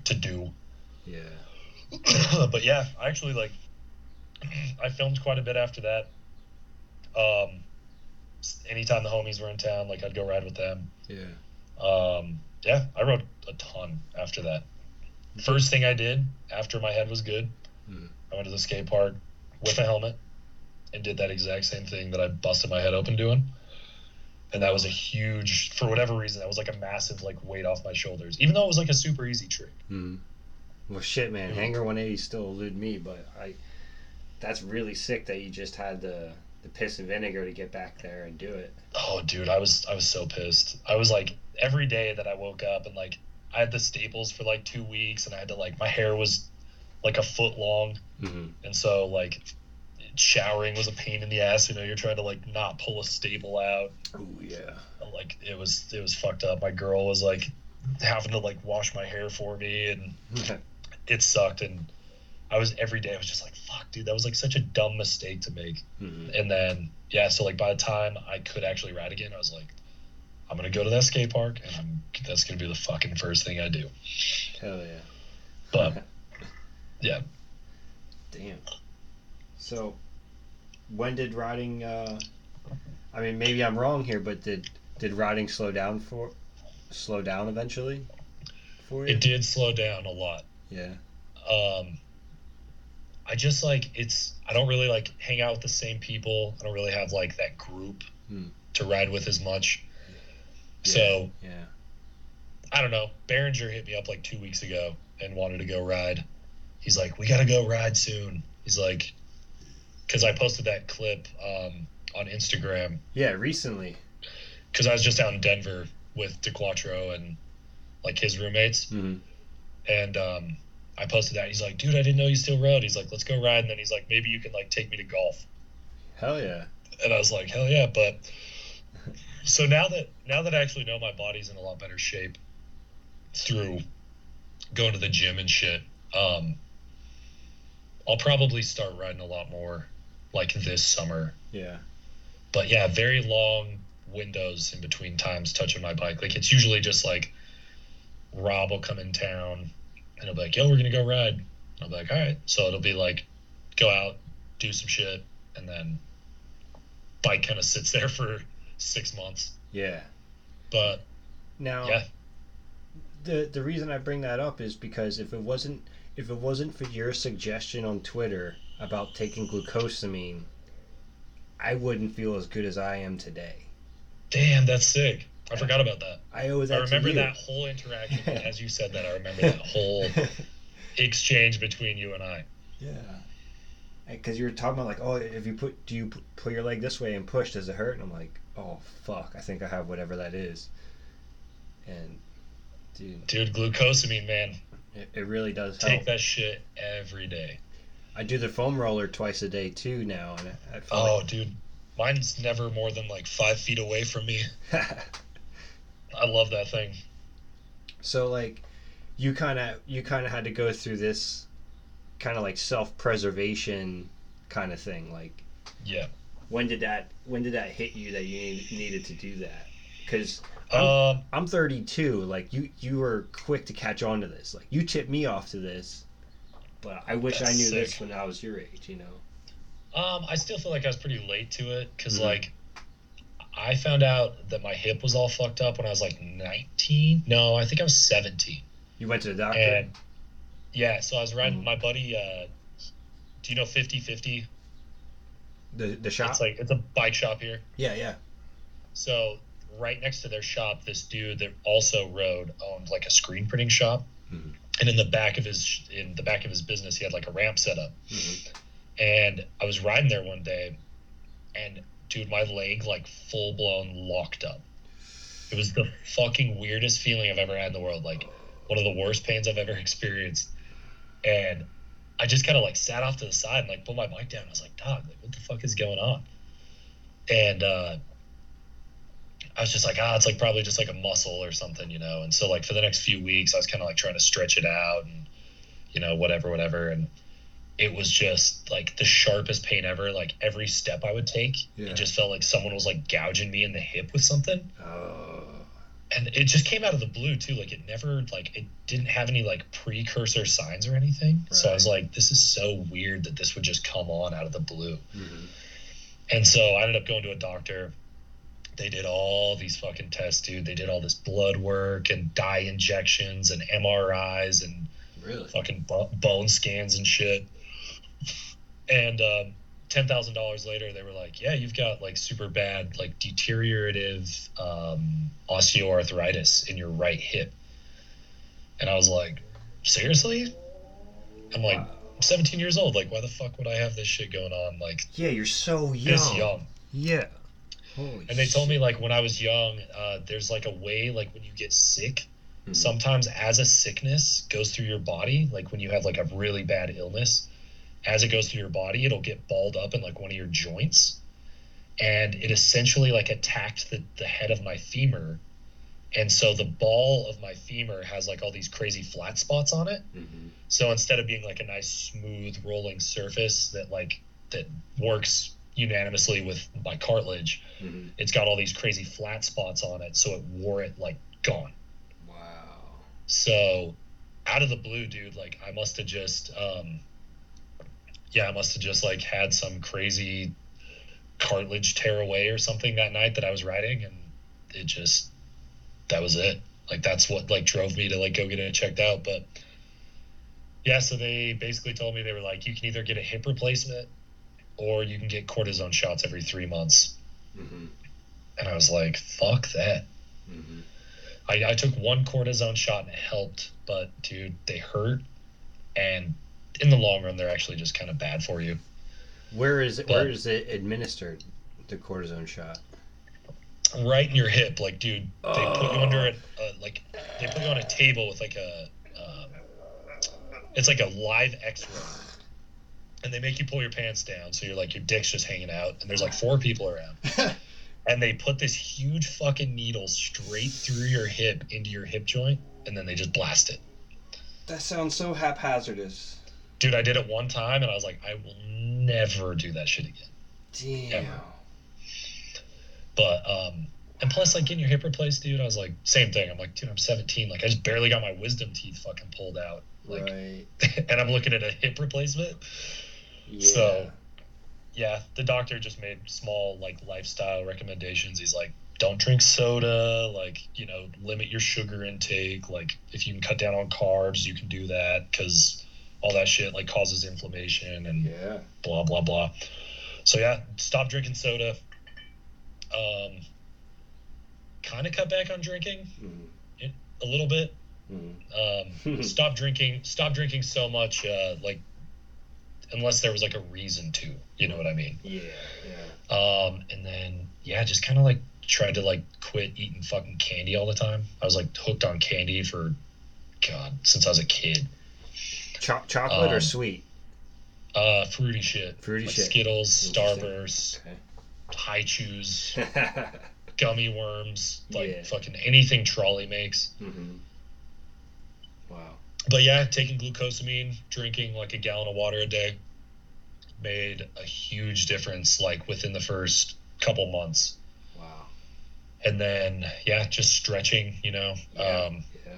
to do.
Yeah.
but yeah, I actually like I filmed quite a bit after that. Um, anytime the homies were in town, like I'd go ride with them.
Yeah.
Um, yeah, I rode a ton after that. First thing I did after my head was good,
Hmm.
I went to the skate park with a helmet and did that exact same thing that I busted my head open doing. And that was a huge, for whatever reason, that was like a massive like weight off my shoulders, even though it was like a super easy trick.
Hmm. Well, shit, man. Hanger 180 still elude me, but I. That's really sick that you just had the the piss and vinegar to get back there and do it.
Oh, dude, I was I was so pissed. I was like every day that I woke up and like I had the staples for like two weeks, and I had to like my hair was like a foot long,
Mm-hmm.
and so like showering was a pain in the ass. You know, you're trying to like not pull a staple out.
Oh yeah.
Like it was it was fucked up. My girl was like having to like wash my hair for me, and it sucked. And I was every day I was just like, fuck, dude, that was like such a dumb mistake to make.
Mhm.
And then yeah, so like by the time I could actually ride again, I was like, I'm gonna go to that skate park, and I'm that's gonna be the fucking first thing I do.
Hell yeah.
But yeah,
Damn. So, when did riding? Uh, I mean, maybe I'm wrong here, but did did riding slow down for slow down eventually? For you?
it did slow down a lot.
Yeah.
Um, I just like it's. I don't really like hang out with the same people. I don't really have like that group
Hmm.
to ride with as much.
Yeah.
So
Yeah.
I don't know. Behringer hit me up like two weeks ago and wanted to go ride. He's like, "We gotta go ride soon." He's like, because I posted that clip um, on Instagram
Yeah. Recently.
because I was just out in Denver with DeQuatro and like his roommates,
Mm-hmm.
and um, I posted that. He's like, "Dude, I didn't know you still rode." He's like, "Let's go ride," and then he's like, "Maybe you can like take me to golf."
Hell yeah.
and I was like, hell yeah! But so now that now that I actually know my body's in a lot better shape through going to the gym and shit, um, I'll probably start riding a lot more like this summer.
Yeah.
But yeah, very long windows in between times touching my bike. Like it's usually just like Rob will come in town and he'll be like, "Yo, we're gonna go ride." And I'll be like, "All right." So it'll be like, go out, do some shit, and then bike kind of sits there for six months.
Yeah.
But
Now.
yeah,
the the reason I bring that up is because if it wasn't if it wasn't for your suggestion on Twitter about taking glucosamine, I wouldn't feel as good as I am today.
damn, that's sick. I forgot about that.
I always.
I remember that whole interaction. As you said that, I remember that whole exchange between you and I.
yeah. because you were talking about like, oh, if you put, do you put your leg this way and push, does it hurt? And I'm like, oh fuck, I think I have whatever that is. And dude,
Dude, glucosamine, man.
it, it really does Help.
Take that shit every day.
I do the foam roller twice a day too now, and I, I
Oh, dude. Mine's never more than like five feet away from me. I love that thing.
so like, you kind of you kind of had to go through this, kind of like self preservation, kind of thing. Like,
Yeah.
when did that when did that hit you that you need, needed to do that? Because I'm,
Um,
I'm 32. Like you, you were quick to catch on to this. Like you tipped me off to this, but I wish I
That's
knew this when I was your age. You know.
um, I still feel like I was pretty late to it because
Mhm.
like I found out that my hip was all fucked up when I was like 19. No, I think I was 17.
You went to the doctor.
And yeah, so I was riding
Mhm.
my buddy. Uh, do you know 50 50?
the the shop.
It's like it's a bike shop here.
yeah, yeah.
So right next to their shop, this dude that also rode owned like a screen printing shop,
Mhm.
And in the back of his in the back of his business, he had like a ramp set up.
Mhm.
And I was riding there one day, and dude, my leg like full blown locked up. It was the fucking weirdest feeling I've ever had in the world. Like one of the worst pains I've ever experienced. And I just kind of like sat off to the side and like put my bike down. I was like, dog, like what the fuck is going on? And uh, I was just like, ah, it's like probably just like a muscle or something, you know. And so like for the next few weeks, I was kind of like trying to stretch it out and you know whatever, whatever. And it was just like the sharpest pain ever. Like every step I would take,
Yeah.
it just felt like someone was like gouging me in the hip with something
Oh.
and it just came out of the blue too like it never like it didn't have any like precursor signs or anything Right. so i was like this is so weird that this would just come on out of the blue
Mhm.
and so i ended up going to a doctor they did all these fucking tests dude they did all this blood work and dye injections and mris and
Really?
fucking bo- bone scans and shit and um $10,000 later they were like yeah you've got like super bad like deteriorative um, osteoarthritis in your right hip and i was like seriously i'm like
Wow.
I'm 17 years old like why the fuck would i have this shit going on like
Yeah, you're so young.
young
Yeah. Holy
and they told
shit.
me like when i was young uh, there's like a way like when you get sick
Mhm.
sometimes as a sickness goes through your body like when you have like a really bad illness as it goes through your body it'll get balled up in like one of your joints and it essentially like attacked the, the head of my femur and so the ball of my femur has like all these crazy flat spots on it
Mhm.
so instead of being like a nice smooth rolling surface that like that works unanimously with my cartilage
Mhm.
it's got all these crazy flat spots on it so it wore it like gone
Wow.
so out of the blue, dude, like I must have just um yeah, I must have just like had some crazy cartilage tear away or something that night that I was riding and it just that was it. Like that's what like drove me to like go get it checked out. But yeah, so they basically told me they were like, you can either get a hip replacement or you can get cortisone shots every three months.
Mhm.
And I was like, fuck that.
Mhm.
I, I took one cortisone shot and it helped, but dude, they hurt, and in the long run, they're actually just kind of bad for you.
Where is it?
But-
Where is it administered? The cortisone shot.
Right in your hip, like dude, they put you
Oh.
under it, uh, like they put you on a table with like a, um, it's like a live X-ray, and they make you pull your pants down, so you're like your dick's just hanging out, and there's like four people around, and they put this huge fucking needle straight through your hip into your hip joint, and then they just blast it.
That sounds so haphazardous.
Dude, I did it one time, and I was like, I will never do that shit again.
Damn.
Ever. But um and plus like getting your hip replaced, dude, I was like same thing. I'm like, dude, I'm 17. Like I just barely got my wisdom teeth fucking pulled out. Like
right.
and I'm looking at a hip replacement.
Yeah.
So yeah, the doctor just made small like lifestyle recommendations. He's like, don't drink soda, like, you know, limit your sugar intake. Like if you can cut down on carbs, you can do that because all that shit like causes inflammation and
yeah.
blah blah blah. So yeah, stop drinking soda. Um, kind of cut back on drinking
Mhm.
a little bit.
Mhm.
Um, stop drinking. Stop drinking so much. Uh, like unless there was like a reason to. You know what I mean?
Yeah, yeah.
Um, and then yeah, just kind of like tried to like quit eating fucking candy all the time. I was like hooked on candy for God since I was a kid.
Cho- chocolate or
Um,
sweet?
Uh, fruity shit.
Fruity
Like
shit.
Skittles. Starburst,
Okay.
Hi-Chews, gummy worms, like
Yeah.
fucking anything Trolli makes.
hmm Wow.
But yeah, taking glucosamine, drinking like a gallon of water a day made a huge difference like within the first couple months.
Wow.
And then yeah, just stretching, you know.
Yeah.
Um
Yeah.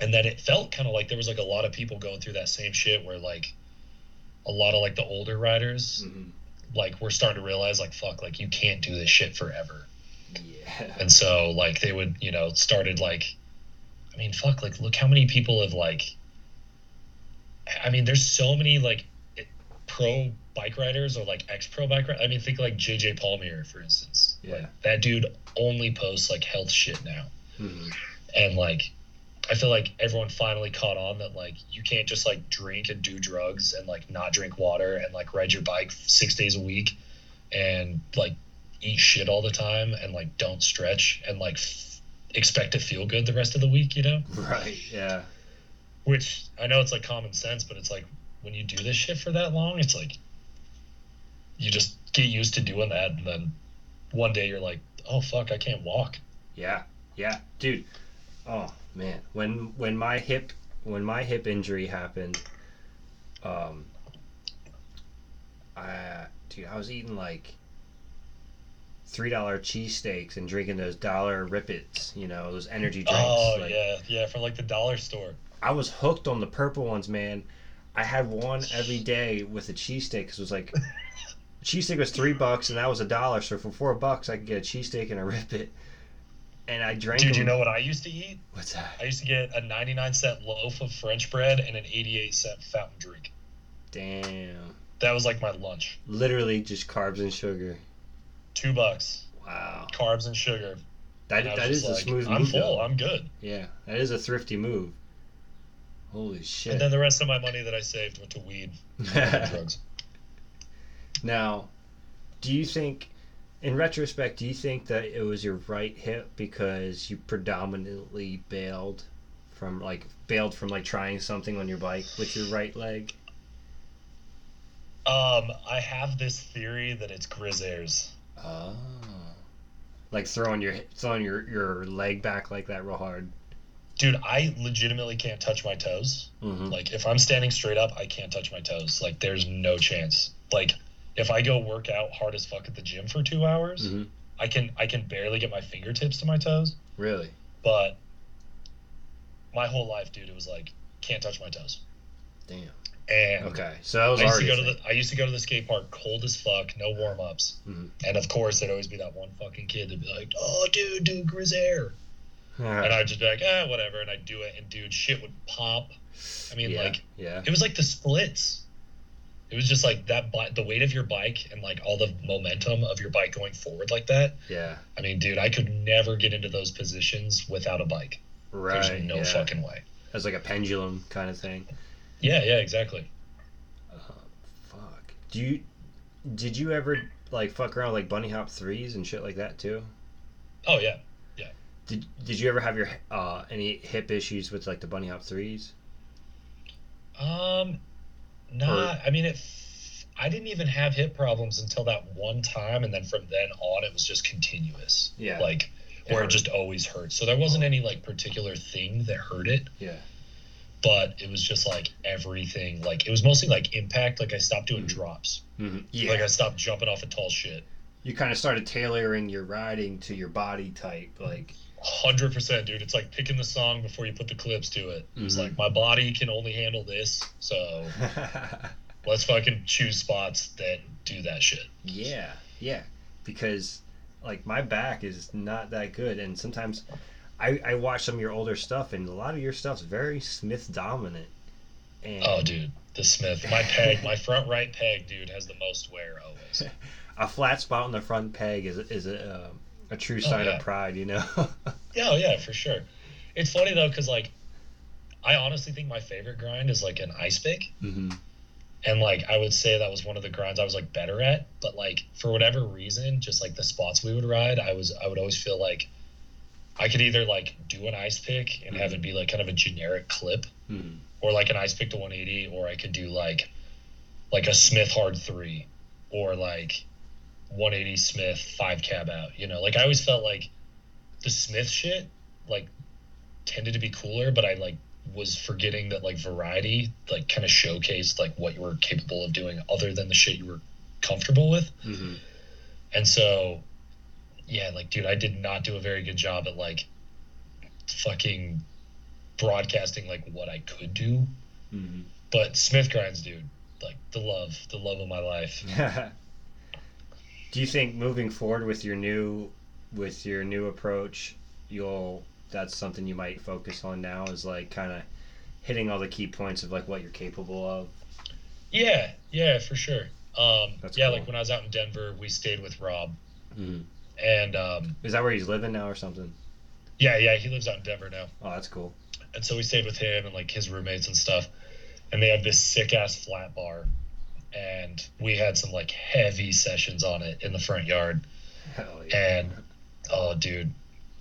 and then it felt kind of like there was like a lot of people going through that same shit where like a lot of like the older riders
hmm
like we're starting to realize like fuck like you can't do this shit forever
Yeah.
and so like they would you know started like i mean fuck like look how many people have like i mean there's so many like pro bike riders or like ex pro bike riders i mean think like JJ Palmere for instance.
Yeah.
like that dude only posts like health shit now.
Hmm.
And like i feel like everyone finally caught on that like you can't just like drink and do drugs and like not drink water and like ride your bike six days a week and like eat shit all the time and like don't stretch and like expect to feel good the rest of the week you know
Right. Yeah.
which i know it's like common sense but it's like when you do this shit for that long it's like you just get used to doing that and then one day you're like oh fuck i can't walk
Yeah, yeah, dude. Oh man, when when my hip when my hip injury happened, um, I dude, I was eating like three dollar cheesesteaks and drinking those dollar Rip Its, you know, those energy oh, drinks.
oh
like,
yeah yeah from like the dollar store
I was hooked on the purple ones, man. I had one every day with a cheesesteak because it was like cheesesteak was three bucks and that was a dollar. So for four bucks, I could get a cheesesteak and a Rip It. And I drank.
Dude, you know what I used to eat?
what's that?
I used to get a 99 cent loaf of French bread and an 88 cent fountain drink.
Damn.
That was like my lunch.
Literally just carbs and sugar.
Two bucks,
Wow.
carbs and sugar.
That,
And
that is
just
a
like,
smooth
I'm
move.
full.
though.
I'm good.
Yeah, that is a thrifty move. Holy shit.
And then the rest of my money that I saved went to weed and drugs.
now, do you think, in retrospect, do you think that it was your right hip because you predominantly bailed from like bailed from like trying something on your bike with your right leg?
Um, I have this theory that it's Grizzairs.
Oh. Like throwing your throwing your, your leg back like that real hard.
Dude, I legitimately can't touch my toes.
Mm-hmm.
Like if I'm standing straight up, I can't touch my toes. Like there's no chance. Like if I go work out hard as fuck at the gym for two hours,
Mhm.
I can I can barely get my fingertips to my toes.
Really?
But my whole life, dude, it was like can't touch my toes.
Damn.
And
Okay, so that was
I used to go to the I used to go to the skate park cold as fuck, no warm ups,
Mhm.
and of course there'd always be that one fucking kid that'd be like, "Oh, dude, do Grizair,"
Ah,
and I'd just be like, "Ah, whatever," and I'd do it, and dude, shit would pop. I mean,
yeah,
like
yeah.
it was like the splits. It was just like that, bi- the weight of your bike and like all the momentum of your bike going forward like that.
Yeah.
I mean, dude, I could never get into those positions without a bike.
Right.
There's no
yeah.
fucking way.
As like a pendulum kind of thing.
Yeah, yeah, exactly.
Uh, fuck. Do you did you ever like fuck around with, like bunny hop threes and shit like that too?
Oh yeah. Yeah.
Did Did you ever have your uh any hip issues with like the bunny hop threes?
Um, nah. I mean, it. I didn't even have hip problems until that one time, and then from then on, it was just continuous.
Yeah.
Like where it just always hurt. So there wasn't any like particular thing that hurt it.
Yeah.
But it was just like everything. Like it was mostly like impact. Like I stopped doing
Mhm.
drops.
Mm-hmm. Yeah.
Like I stopped jumping off of tall shit.
you kind of started tailoring your riding to your body type, like.
Hundred percent, dude. It's like picking the song before you put the clips to it. It's
Mhm.
like my body can only handle this, so let's fucking choose spots that do that shit.
Yeah, yeah, because like my back is not that good, and sometimes I I watch some of your older stuff, and a lot of your stuff's very Smith dominant. And
Oh, dude, the Smith, my peg, my front right peg, dude, has the most wear always.
a flat spot on the front peg is is a uh, a true
Oh,
sign
yeah.
of pride, you know.
Yeah, oh, yeah, for sure. It's funny though, because like, I honestly think my favorite grind is like an ice pick.
hmm
and like I would say that was one of the grinds I was like better at. But like for whatever reason, just like the spots we would ride, I was I would always feel like I could either like do an ice pick and have it be like kind of a generic clip,
Mhm.
or like an ice pick to 180, or I could do like like a Smith hard three, or like 180 Smith five cab out. You know, like I always felt like the Smith shit like tended to be cooler, but I like was forgetting that like variety like kind of showcased like what you were capable of doing other than the shit you were comfortable with.
Mhm.
And so, yeah, like, dude, I did not do a very good job at like fucking broadcasting like what I could do.
Mhm.
But Smith grinds, dude, like the love, the love of my life.
Do you think moving forward with your new with your new approach, you'll that's something you might focus on now is like kind of hitting all the key points of like what you're capable of.
Yeah, yeah, for sure. Um, yeah,
cool.
like when I was out in Denver, we stayed with Rob,
Mhm.
And um,
Is that where he's living now or something?
yeah, yeah, he lives out in Denver now.
Oh, that's cool.
and so we stayed with him and like his roommates and stuff and they had this sick ass flat bar and we had some like heavy sessions on it in the front yard
Hell yeah.
and oh dude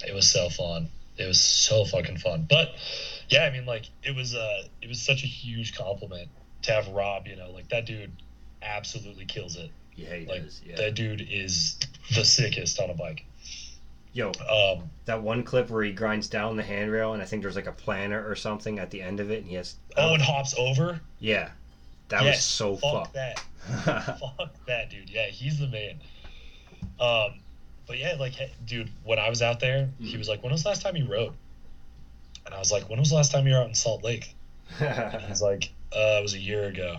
it was so fun it was so fucking fun but yeah i mean like it was uh it was such a huge compliment to have rob you know like that dude absolutely kills it
yeah, he
like
does. Yeah.
that dude is the sickest on a bike
Yo,
um
that one clip where he grinds down the handrail and I think there's like a planner or something at the end of it and he has
oh and hops over
yeah. That was so
fuck
fucked.
that Fuck that dude. Yeah, he's the man. Um, but yeah, like, hey, dude, when I was out there, he
Mhm.
was like, "When was the last time you rode?" And I was like, "When was the last time you were out in Salt Lake?" And he's like, "Uh, it was a year ago."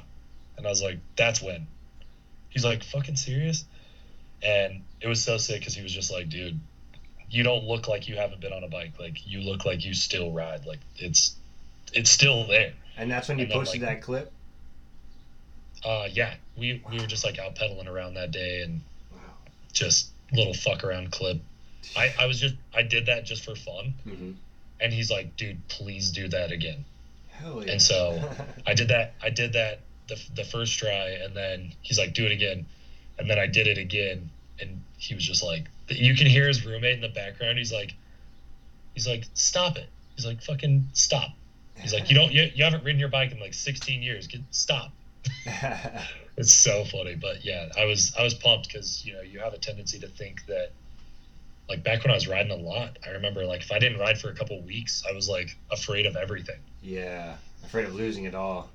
And I was like, "That's when." He's like, "Fucking serious?" And it was so sick because he was just like, "Dude, you don't look like you haven't been on a bike. Like, you look like you still ride. Like, it's, it's still there."
and that's when you
And
posted
like-
that clip?
Uh, yeah, we we were just like out pedaling around that day and
Wow.
just little fuck around clip. I, I was just I did that just for fun,
hmm
and he's like, dude, please do that again.
Hell yeah.
And so I did that. I did that the the first try, and then he's like, do it again, and then I did it again, and he was just like, you can hear his roommate in the background. He's like, he's like, stop it. He's like, fucking stop. He's like, you don't you, you haven't ridden your bike in like 16 years. Get stop. It's so funny, but yeah, I was I was pumped because you know you have a tendency to think that, like back when I was riding a lot, I remember like if I didn't ride for a couple weeks, I was like afraid of everything.
yeah. Afraid of losing it all.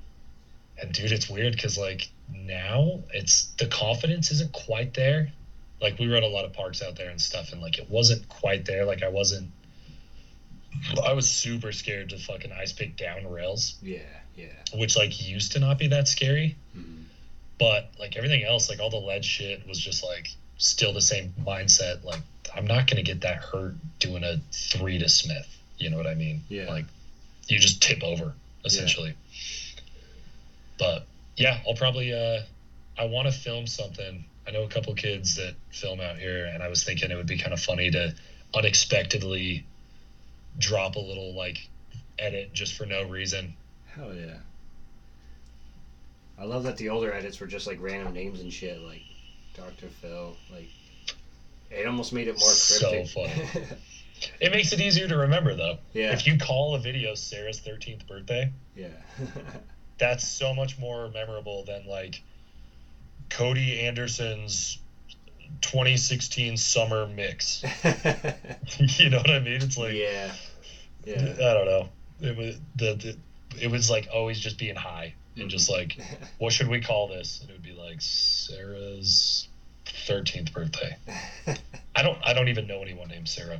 And dude, it's weird because like now it's the confidence isn't quite there. Like we rode a lot of parks out there and stuff, and like it wasn't quite there. Like I wasn't. I was super scared to fucking ice pick down rails,
Yeah, yeah.
which like used to not be that scary.
Mhm.
but like everything else like all the lead shit was just like still the same mindset like i'm not gonna get that hurt doing a three to smith you know what i mean
Yeah.
like you just tip over essentially but yeah i'll probably uh i want to film something i know a couple kids that film out here and i was thinking it would be kind of funny to unexpectedly drop a little like edit just for no reason
Hell yeah. I love that the older edits were just like random names and shit, like Dr. Phil. Like, it almost made it more
So funny. it makes it easier to remember though
yeah.
if you call a video Sarah's 13th birthday,
yeah.
that's so much more memorable than like Cody Anderson's 2016 summer mix. you know what I mean? It's like
yeah. yeah.
I don't know. It was the, the it was like always just being high and just like what should we call this? And it would be like Sarah's 13th birthday. I don't I don't even know anyone named Sarah.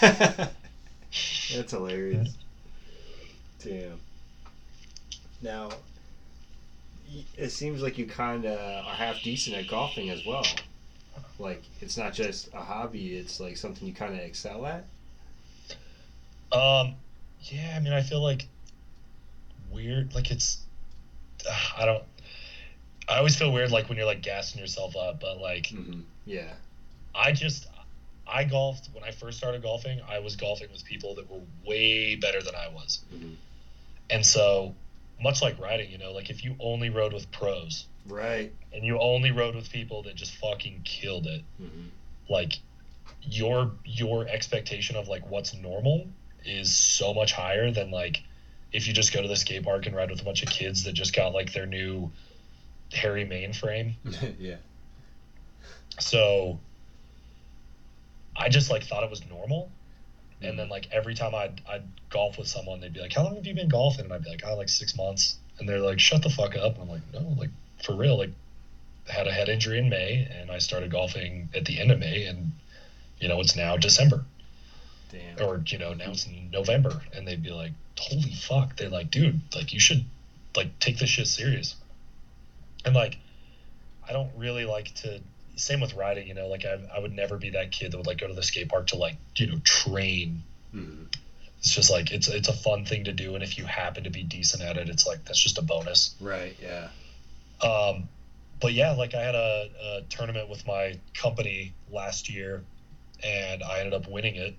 That's hilarious. Damn. Now, it seems like you kind of are half decent at golfing as well. Like, it's not just a hobby, it's like something you kind of excel at.
Um, yeah, I mean, I feel like weird. Like it's, uh, I don't. I always feel weird, like when you're like gassing yourself up. But like,
Mm-hmm. Yeah.
I just, I golfed when I first started golfing. I was golfing with people that were way better than I was,
Mhm.
and so much like riding, you know, like if you only rode with pros
Right.
and you only rode with people that just fucking killed it,
Mm-hmm.
like your your expectation of like what's normal is so much higher than like if you just go to the skate park and ride with a bunch of kids that just got like their new Haro Mainframe.
yeah.
So I just like thought it was normal. And then mm. like every time I'd I'd golf with someone, they'd be like, "How long have you been golfing?" And I'd be like, "Oh, like six months." And they're like, "Shut the fuck up!" And I'm like, "No, like for real. Like, had a head injury in May, and I started golfing at the end of May, and you know it's now December,
Damn.
or you know now it's November." And they'd be like, "Holy fuck!" They're like, "Dude, like you should like take this shit serious." And like, I don't really like to. Same with riding, you know. Like I, I would never be that kid that would like go to the skate park to like you know train
Mm-hmm.
it's just like it's it's a fun thing to do and if you happen to be decent at it it's like that's just a bonus
Right. Yeah.
um but yeah like i had a, a tournament with my company last year and i ended up winning it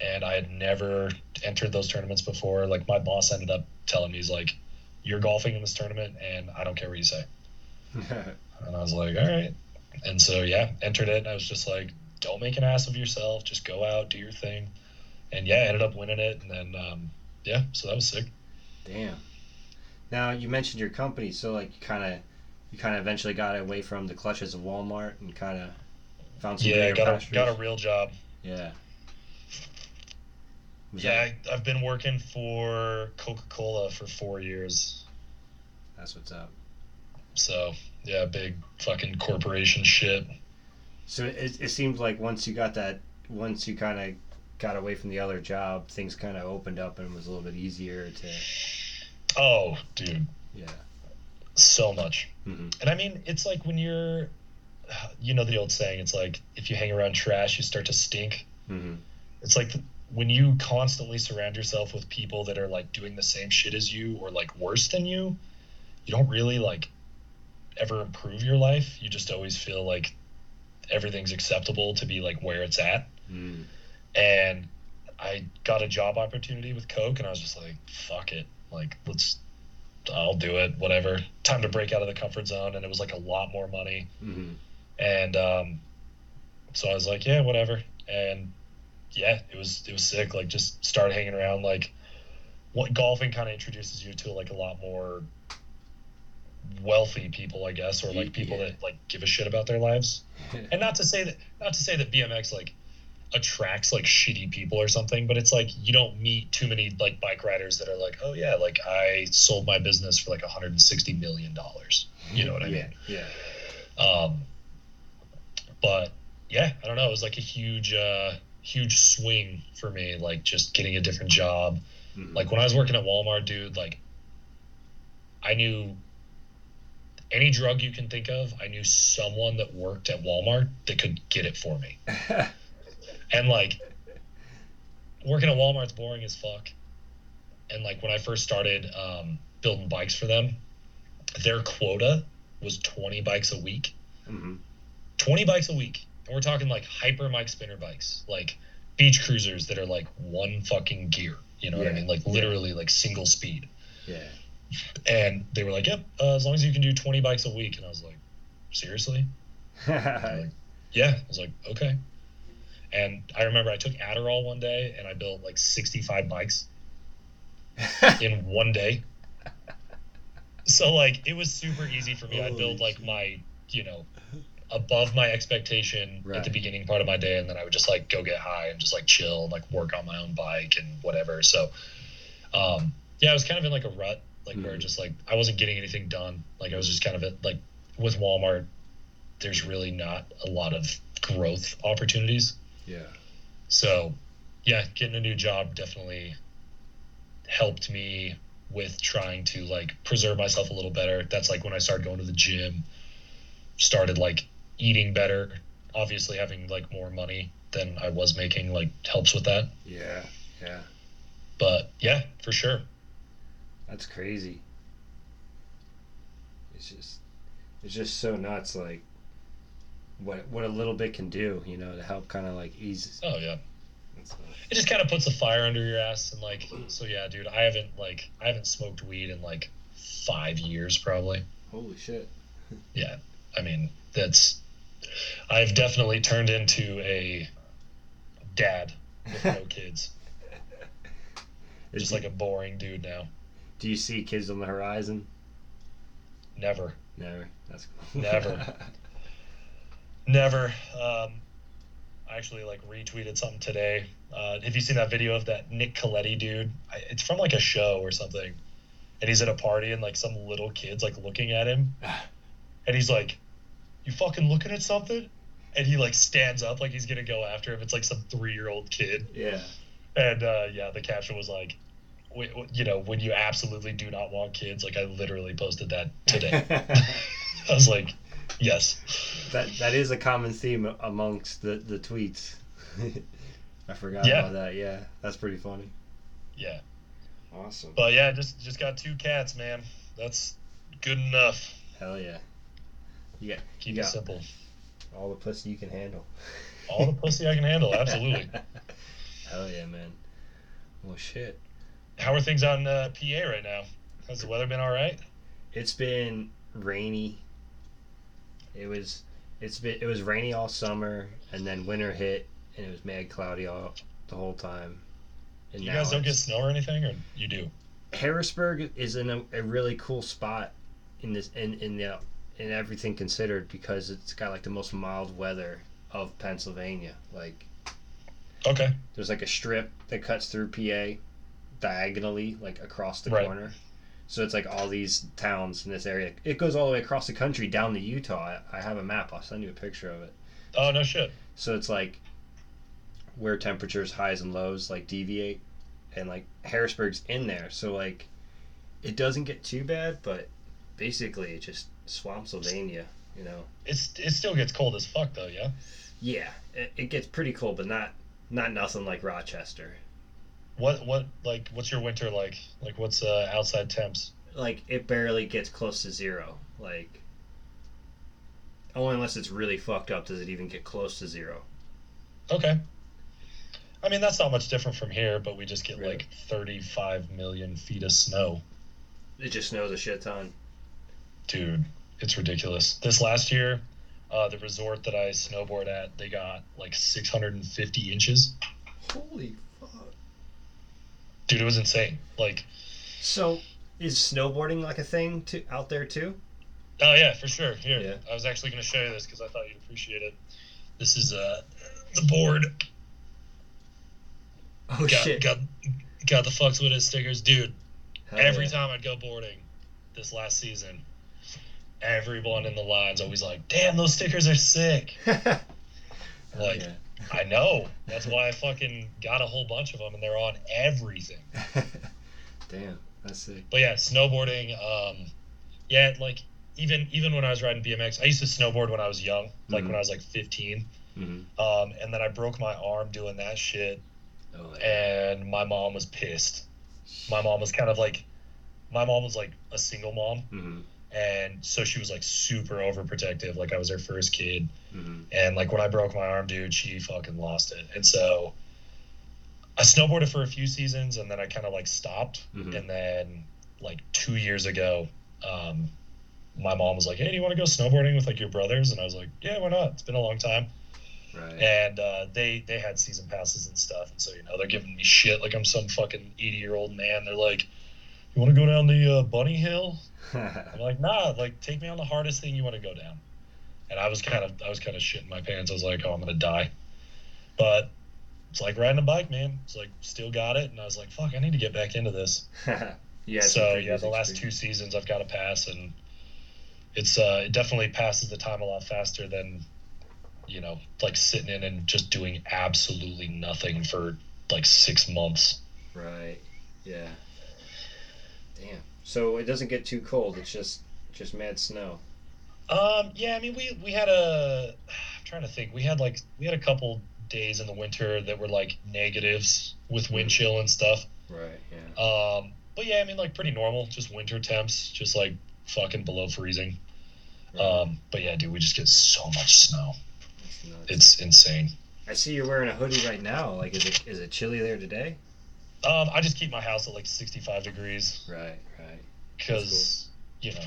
and i had never entered those tournaments before like my boss ended up telling me he's like you're golfing in this tournament and i don't care what you say and i was like all right and so yeah entered it and i was just like don't make an ass of yourself just go out do your thing and yeah ended up winning it and then um yeah so that was sick
Damn. Now you mentioned your company, so like you kind of, you kind of eventually got away from the clutches of Walmart and kind of found some
yeah got a got a real job
Yeah. Was
yeah
that-
I, i've been working for coca-cola for four years
that's what's up.
so yeah big fucking corporation shit.
So it, it seems like once you got that, once you kind of got away from the other job, things kind of opened up and it was a little bit easier to.
oh dude.
Yeah.
so much.
Hmm
and i mean it's like when you're you know the old saying it's like if you hang around trash you start to stink.
Hmm
it's like when you constantly surround yourself with people that are like doing the same shit as you or like worse than you you don't really like ever improve your life you just always feel like everything's acceptable to be like where it's at
mm
and i got a job opportunity with coke and i was just like fuck it like let's i'll do it whatever time to break out of the comfort zone and it was like a lot more money
hmm
and um, so I was like, yeah, whatever. And yeah, it was it was sick. Like just start hanging around. Like what golfing kind of introduces you to like a lot more wealthy people, I guess, or like people
Yeah.
that like give a shit about their lives. And not to say that not to say that BMX like attracts like shitty people or something, but it's like you don't meet too many like bike riders that are like, oh yeah, like I sold my business for like 160 million dollars. You know what I
yeah,
mean?
Yeah.
Um, but yeah, I don't know. It was like a huge, uh, huge swing for me. Like just getting a different job.
Mhm.
Like when I was working at Walmart, dude. Like I knew any drug you can think of. I knew someone that worked at Walmart that could get it for me. And like working at Walmart's boring as fuck. And like when I first started um, building bikes for them, their quota was 20 bikes a week.
Mhm.
20 bikes a week. And we're talking like hyper Mike spinner bikes, like beach cruisers that are like one fucking gear. You know what I mean? Like literally like single speed.
Yeah.
And they were like, yep, uh, as long as you can do 20 bikes a week. And I was like, seriously? Like, yeah. I was like, okay. And I remember I took Adderall one day and I built like 65 bikes in one day. So like it was super easy for me. I build like my, you know, above my expectation at the beginning part of my day and then I would just like go get high and just like chill and like work on my own bike and whatever. So um yeah, I was kind of in like a rut, like where
Mhm.
just like I wasn't getting anything done. Like I was just kind of at, like with Walmart, there's really not a lot of growth opportunities.
yeah.
So, yeah, getting a new job definitely helped me with trying to like preserve myself a little better. That's like when I started going to the gym, started like eating better. Obviously, having like more money than I was making like helps with that.
Yeah. Yeah.
But yeah, for sure.
That's crazy. It's just it's just so nuts like what what a little bit can do, you know, to help kind of like ease
Oh yeah, it just kind of puts a fire under your ass and like so yeah, dude. I haven't like I haven't smoked weed in like five years probably.
Holy shit.
Yeah, I mean that's. I've definitely turned into a dad with no kids. Just like a boring dude now.
Do you see kids on the horizon?
Never.
Never. That's cool.
Never. Never. Um, I actually like retweeted something today. Uh, have you seen that video of that Nick Colletti dude? I, it's from like a show or something, and he's at a party and like some little kids like looking at him, and he's like, "You fucking looking at something?" And he like stands up like he's gonna go after him. It's like some three year old kid,
yeah.
and uh, yeah, the caption was like, "You know, when you absolutely do not want kids." Like I literally posted that today. I was like, "Yes."
that that is a common theme amongst the the tweets. I forgot
Yeah.
about that. Yeah, that's pretty funny.
Yeah.
Awesome.
But yeah, just just got two cats, man. That's good enough.
Hell yeah. You got
Keep
Yeah.
it simple.
all the pussy you can handle.
All the pussy I can handle, absolutely.
Hell yeah, man. Well, shit.
How are things in uh, PA right now? Has the weather been all right?
It's been rainy. It was it's been it was rainy all summer and then winter hit and it was mad cloudy all the whole time. And
You guys don't get snow or anything, or you do?
Harrisburg is in a, a really cool spot in this in in the in everything considered because it's got like the most mild weather of Pennsylvania. Like
Okay.
there's like a strip that cuts through PA diagonally, like across the
Right.
corner. So it's like all these towns in this area. It goes all the way across the country down to Utah. I, I have a map. I'll send you a picture of it.
Oh no shit.
So it's like where temperatures highs and lows like deviate, and like Harrisburg's in there. So like it doesn't get too bad, but basically it just Swampsylvania. You know.
It's it still gets cold as fuck though, yeah.
Yeah, it, it gets pretty cold, but not not nothing like Rochester.
What what like what's your winter like? Like what's uh, outside temps?
like it barely gets close to zero. Like only unless it's really fucked up does it even get close to zero.
Okay. I mean that's not much different from here, but we just get
Really?
like 35 million feet of snow.
It just snows a shit ton.
Dude, it's ridiculous. This last year, uh, the resort that I snowboard at, they got like 650 inches.
Holy.
Dude, it was insane. Like,
So is snowboarding like a thing to out there too?
oh yeah, for sure. Here,
Yeah.
I was actually going to show you this because I thought you'd appreciate it. This is uh the board.
Oh
got,
shit.
got got the fucks with it stickers, dude.
Hell
every
yeah.
time I'd go boarding this last season, everyone in the line's always like, "Damn, those stickers are sick." Like,
yeah.
I know. That's why I fucking got a whole bunch of them, and they're on everything.
Damn, that's sick.
But yeah, snowboarding. Um, yeah, like even even when I was riding BMX, I used to snowboard when I was young, like
Mhm.
when I was like 15.
Mm-hmm.
Um, and then I broke my arm doing that shit,
Oh, yeah.
and my mom was pissed. My mom was kind of like, my mom was like a single mom,
Mm-hmm.
And so she was like super overprotective. Like I was her first kid,
Mm-hmm.
and like when I broke my arm, dude, she fucking lost it. And so I snowboarded for a few seasons, and then I kind of like stopped.
Mhm.
And then like two years ago, um, my mom was like, "Hey, do you want to go snowboarding with like your brothers?" And I was like, "Yeah, why not? It's been a long time."
Right.
And uh, they they had season passes and stuff, and so you know they're giving me shit like I'm some fucking eighty year old man. They're like, "You want to go down the uh, bunny hill?" I'm like, "Nah, like take me on the hardest thing you want to go down." And I was kind of I was kind of shitting my pants. I was like, "Oh, I'm gonna die," but it's like riding a bike, man. It's like still got it, and I was like, "Fuck, I need to get back into this."
yeah.
so yeah, the last two seasons I've got to pass, and it's uh, it definitely passes the time a lot faster than you know, like sitting in and just doing absolutely nothing for like six months.
Right. Yeah. Damn. So it doesn't get too cold. It's just just mad snow.
Um, yeah, I mean, we we had a. I'm trying to think. We had like we had a couple days in the winter that were like negatives with wind chill and stuff.
Right. Yeah.
Um, but yeah, I mean, like pretty normal, just winter temps, just like fucking below freezing. Right. Um, but yeah, dude, we just get so much snow. It's insane.
I see you're wearing a hoodie right now. Like, is it is it chilly there today?
Um, I just keep my house at like 65 degrees
Right. Right.
because you know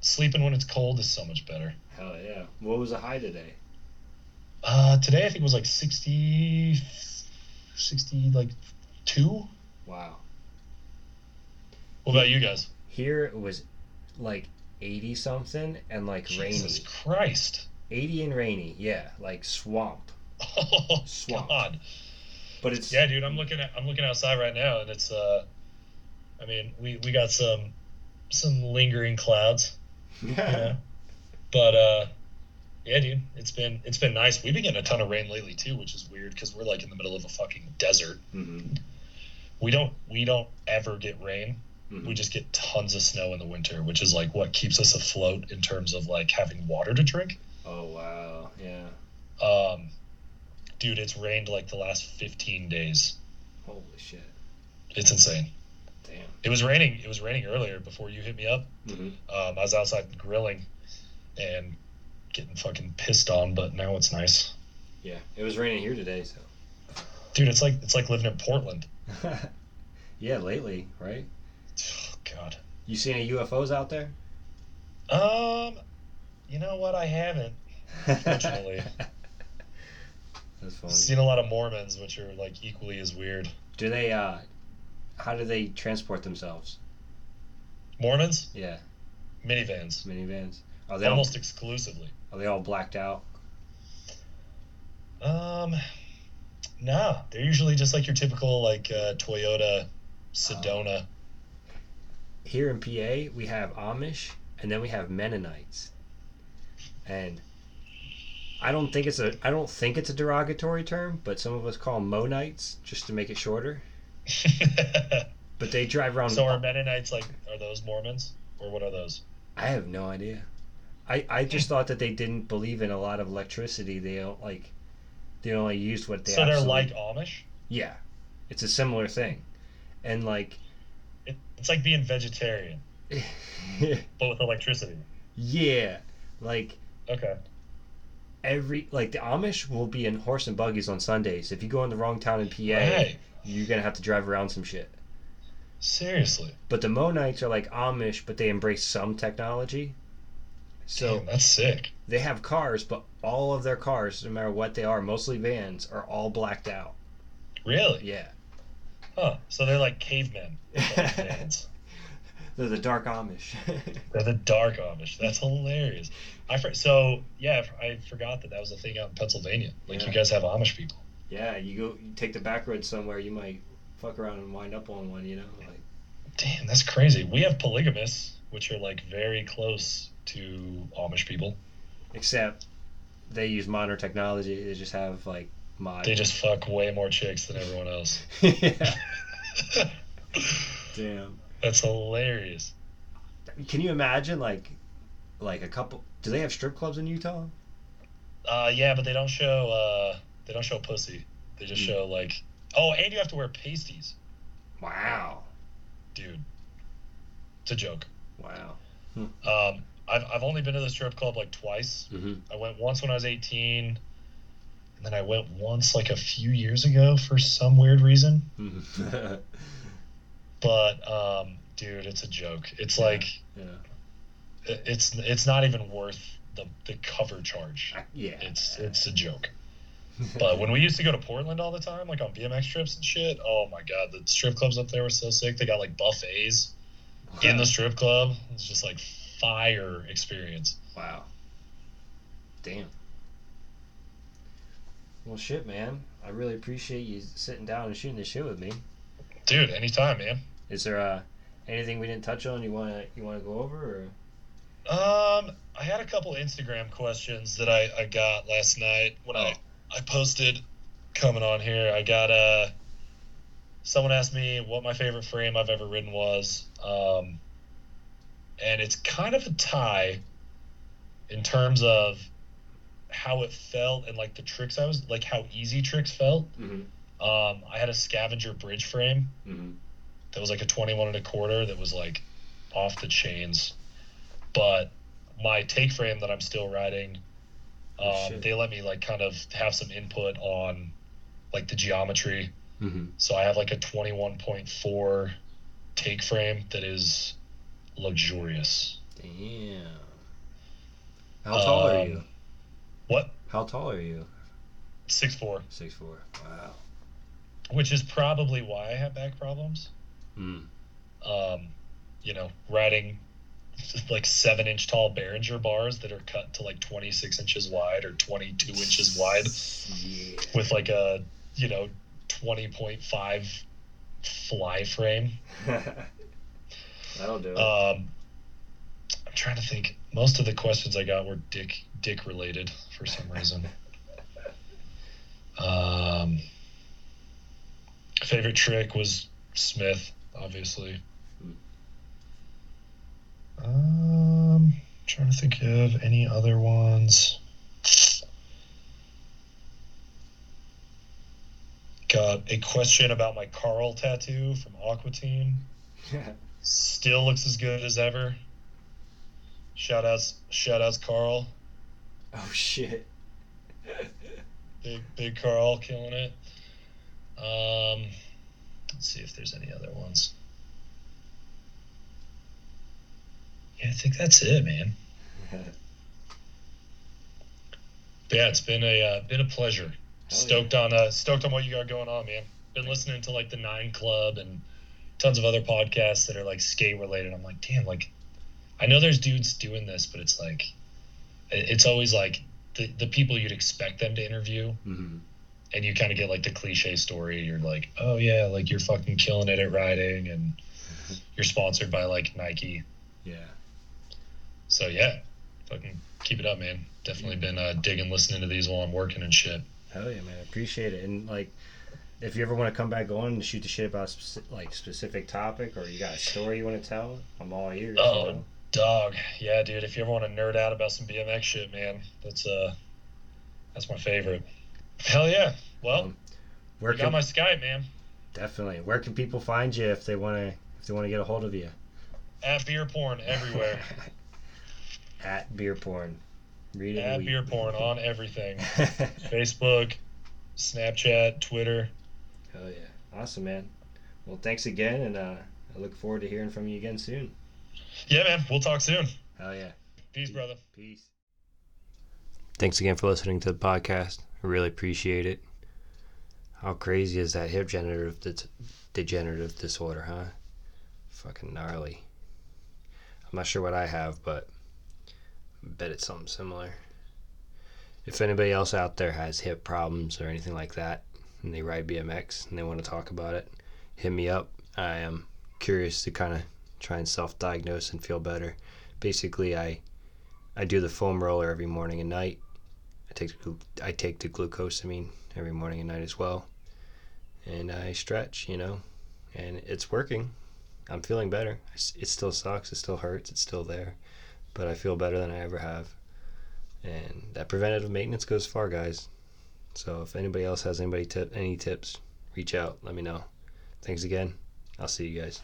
sleeping when it's cold is so much better.
Hell yeah. What was the high today?
Uh, today I think it was like 60, 60 like two.
Wow.
What about you guys?
Here it was like 80 something and like
Jesus
rainy.
Jesus Christ.
80 and rainy. Yeah, like swamp.
Oh
Swamp.
God.
But it's
Yeah, dude, I'm looking at I'm looking outside right now, and it's uh, I mean, we we got some some lingering clouds, you know? but uh, yeah, dude, it's been it's been nice. We've been getting a ton of rain lately too, which is weird because we're like in the middle of a fucking desert.
Mhm,
We don't we don't ever get rain.
mhm.
We just get tons of snow in the winter, which is like what keeps us afloat in terms of like having water to drink.
Oh wow. Yeah.
Um, dude, it's rained like the last 15 days.
Holy shit.
It's insane.
Damn.
It was raining. It was raining earlier before you hit me up.
Mhm.
Um, I was outside grilling and getting fucking pissed on, but now it's nice,
Yeah. It was raining here today, so.
dude. It's like it's like living in Portland.
yeah, lately, right?
Oh, God.
You see any UFOs out there?
Um, you know what? I haven't Fortunately.
That's funny.
seen a lot of Mormons, which are like equally as weird.
Do they uh how do they transport themselves?
Mormons,
Yeah,
minivans,
minivans. Are they all,
almost exclusively.
are they all blacked out?
Um, no, they're usually just like your typical like uh, Toyota Sedona.
Here in PA, we have Amish and then we have Mennonites. And I don't think it's a I don't think it's a derogatory term, but some of us call them Monites just to make it shorter. But they drive around
so are Mennonites like are those Mormons or what are those?
I have no idea. I, I just thought that they didn't believe in a lot of electricity. They don't like they only used what they
so they're like Amish.
Yeah. It's a similar thing. And like
It, it's like being vegetarian, but with electricity.
yeah, like
Okay.
Every like the Amish will be in horse and buggies on Sundays. If you go in the wrong town in PA, you're gonna have to drive around some shit.
Seriously.
But the Monites are like Amish, but they embrace some technology. So
Damn, that's sick.
they have cars, but all of their cars, no matter what they are, mostly vans, are all blacked out.
Really?
Yeah.
Huh. So they're like cavemen. but with vans.
They're the dark Amish.
They're the dark Amish. That's hilarious. I so yeah, I forgot that that was a thing out in Pennsylvania. Like
Yeah.
you guys have Amish people.
yeah, you go you take the back road somewhere, you might fuck around and wind up on one, you know? Like
Damn, that's crazy. We have polygamists, which are like very close to Amish people.
except they use modern technology. They just have like mod.
They just fuck way more chicks than everyone else.
yeah. Damn.
That's hilarious.
Can you imagine like like a couple do they have strip clubs in Utah?
Uh, yeah, but they don't show. Uh, they don't show pussy. They just
Hmm.
show like. Oh, and you have to wear pasties,
Wow.
dude. It's a joke.
Wow.
Um, I've I've only been to the strip club like twice.
Mm-hmm.
I went once when I was 18, and then I went once like a few years ago for some weird reason. But um, dude, it's a joke. It's
Yeah.
like
yeah.
it's it's not even worth the the cover charge.
Yeah.
It's it's a joke. But when we used to go to Portland all the time, like on BMX trips and shit, oh my god, the strip clubs up there were so sick. They got like buffets in the strip club. It's just like fire experience.
Wow. Damn. Well, shit, man. I really appreciate you sitting down and shooting the shit with me.
Dude, anytime, man.
Is there uh, anything we didn't touch on you wanna you wanna go over? Or?
Um, I had a couple Instagram questions that I, I got last night when I, I posted coming on here. I got uh someone asked me what my favorite frame I've ever ridden was. Um and it's kind of a tie in terms of how it felt and like the tricks I was like how easy tricks felt.
Mm-hmm.
Um I had a scavenger bridge frame
Mm-hmm.
that was like a 21 and a quarter that was like off the chains but my take frame that i'm still riding
Oh,
um, they let me like kind of have some input on like the geometry
Mm-hmm.
so i have like a 21.4 take frame that is luxurious.
Damn. How tall are
Um,
you?
What?
How tall are you?
Six four,
Six four. Wow.
Which is probably why I have back problems.
Mm.
Um, you know, riding like seven inch tall Behringer bars that are cut to like 26 inches wide or 22 inches wide
Yeah.
with like a, you know, 20.5 fly frame.
That'll do it.
Um, I'm trying to think. Most of the questions I got were dick dick related for some reason. um, favorite trick was Smith, obviously. Um, trying to think of any other ones. Got a question about my Carl tattoo from Aqua Teen. Yeah. Still looks as good as ever. Shout outs, shout outs, Carl.
oh shit.
Big, big Carl killing it. Um, let's see if there's any other ones. Yeah, I think that's it, man. Yeah, it's been a uh, been a pleasure. stoked on uh, stoked on what you got going on, man. Been listening to like the Nine Club and tons of other podcasts that are like skate related. I'm like, damn, like I know there's dudes doing this, but it's like it's always like the the people you'd expect them to interview,
hmm
and you kind of get like the cliche story. You're like, oh yeah, like you're fucking killing it at riding, and you're sponsored by like Nike.
Yeah.
So yeah, fucking keep it up, man. Definitely been uh, digging listening to these while I'm working and shit.
Hell yeah, man. Appreciate it. And like, if you ever want to come back on and shoot the shit about a speci- like specific topic or you got a story you want to tell, I'm all ears. you
Oh,
know?
Dog, yeah, dude. If you ever want to nerd out about some BMX shit, man, that's uh, that's my favorite. Hell yeah. Well,
Um, Where
you got
can
my Skype, man.
definitely? Where can people find you if they want to if they want to get a hold of you?
At beer porn everywhere.
At beer porn. Read it.
At beer porn on everything. Facebook, Snapchat, Twitter.
Hell yeah. Awesome, man. Well, thanks again, and uh, I look forward to hearing from you again soon.
Yeah, man. We'll talk soon.
Hell yeah.
Peace, brother.
Peace. Thanks again for listening to the podcast. I really appreciate it. How crazy is that hip degenerative disorder, huh? Fucking gnarly. I'm not sure what I have, but I bet it's something similar. If anybody else out there has hip problems or anything like that, and they ride BMX and they want to talk about it, hit me up. I am curious to kind of try and self-diagnose and feel better. Basically, I I do the foam roller every morning and night. Take I take the glucosamine every morning and night as well, and I stretch. You know, and it's working. I'm feeling better. It still sucks. It still hurts. It's still there, but I feel better than I ever have. And that preventative maintenance goes far, guys. So if anybody else has anybody tip any tips, reach out. Let me know. Thanks again. I'll see you guys.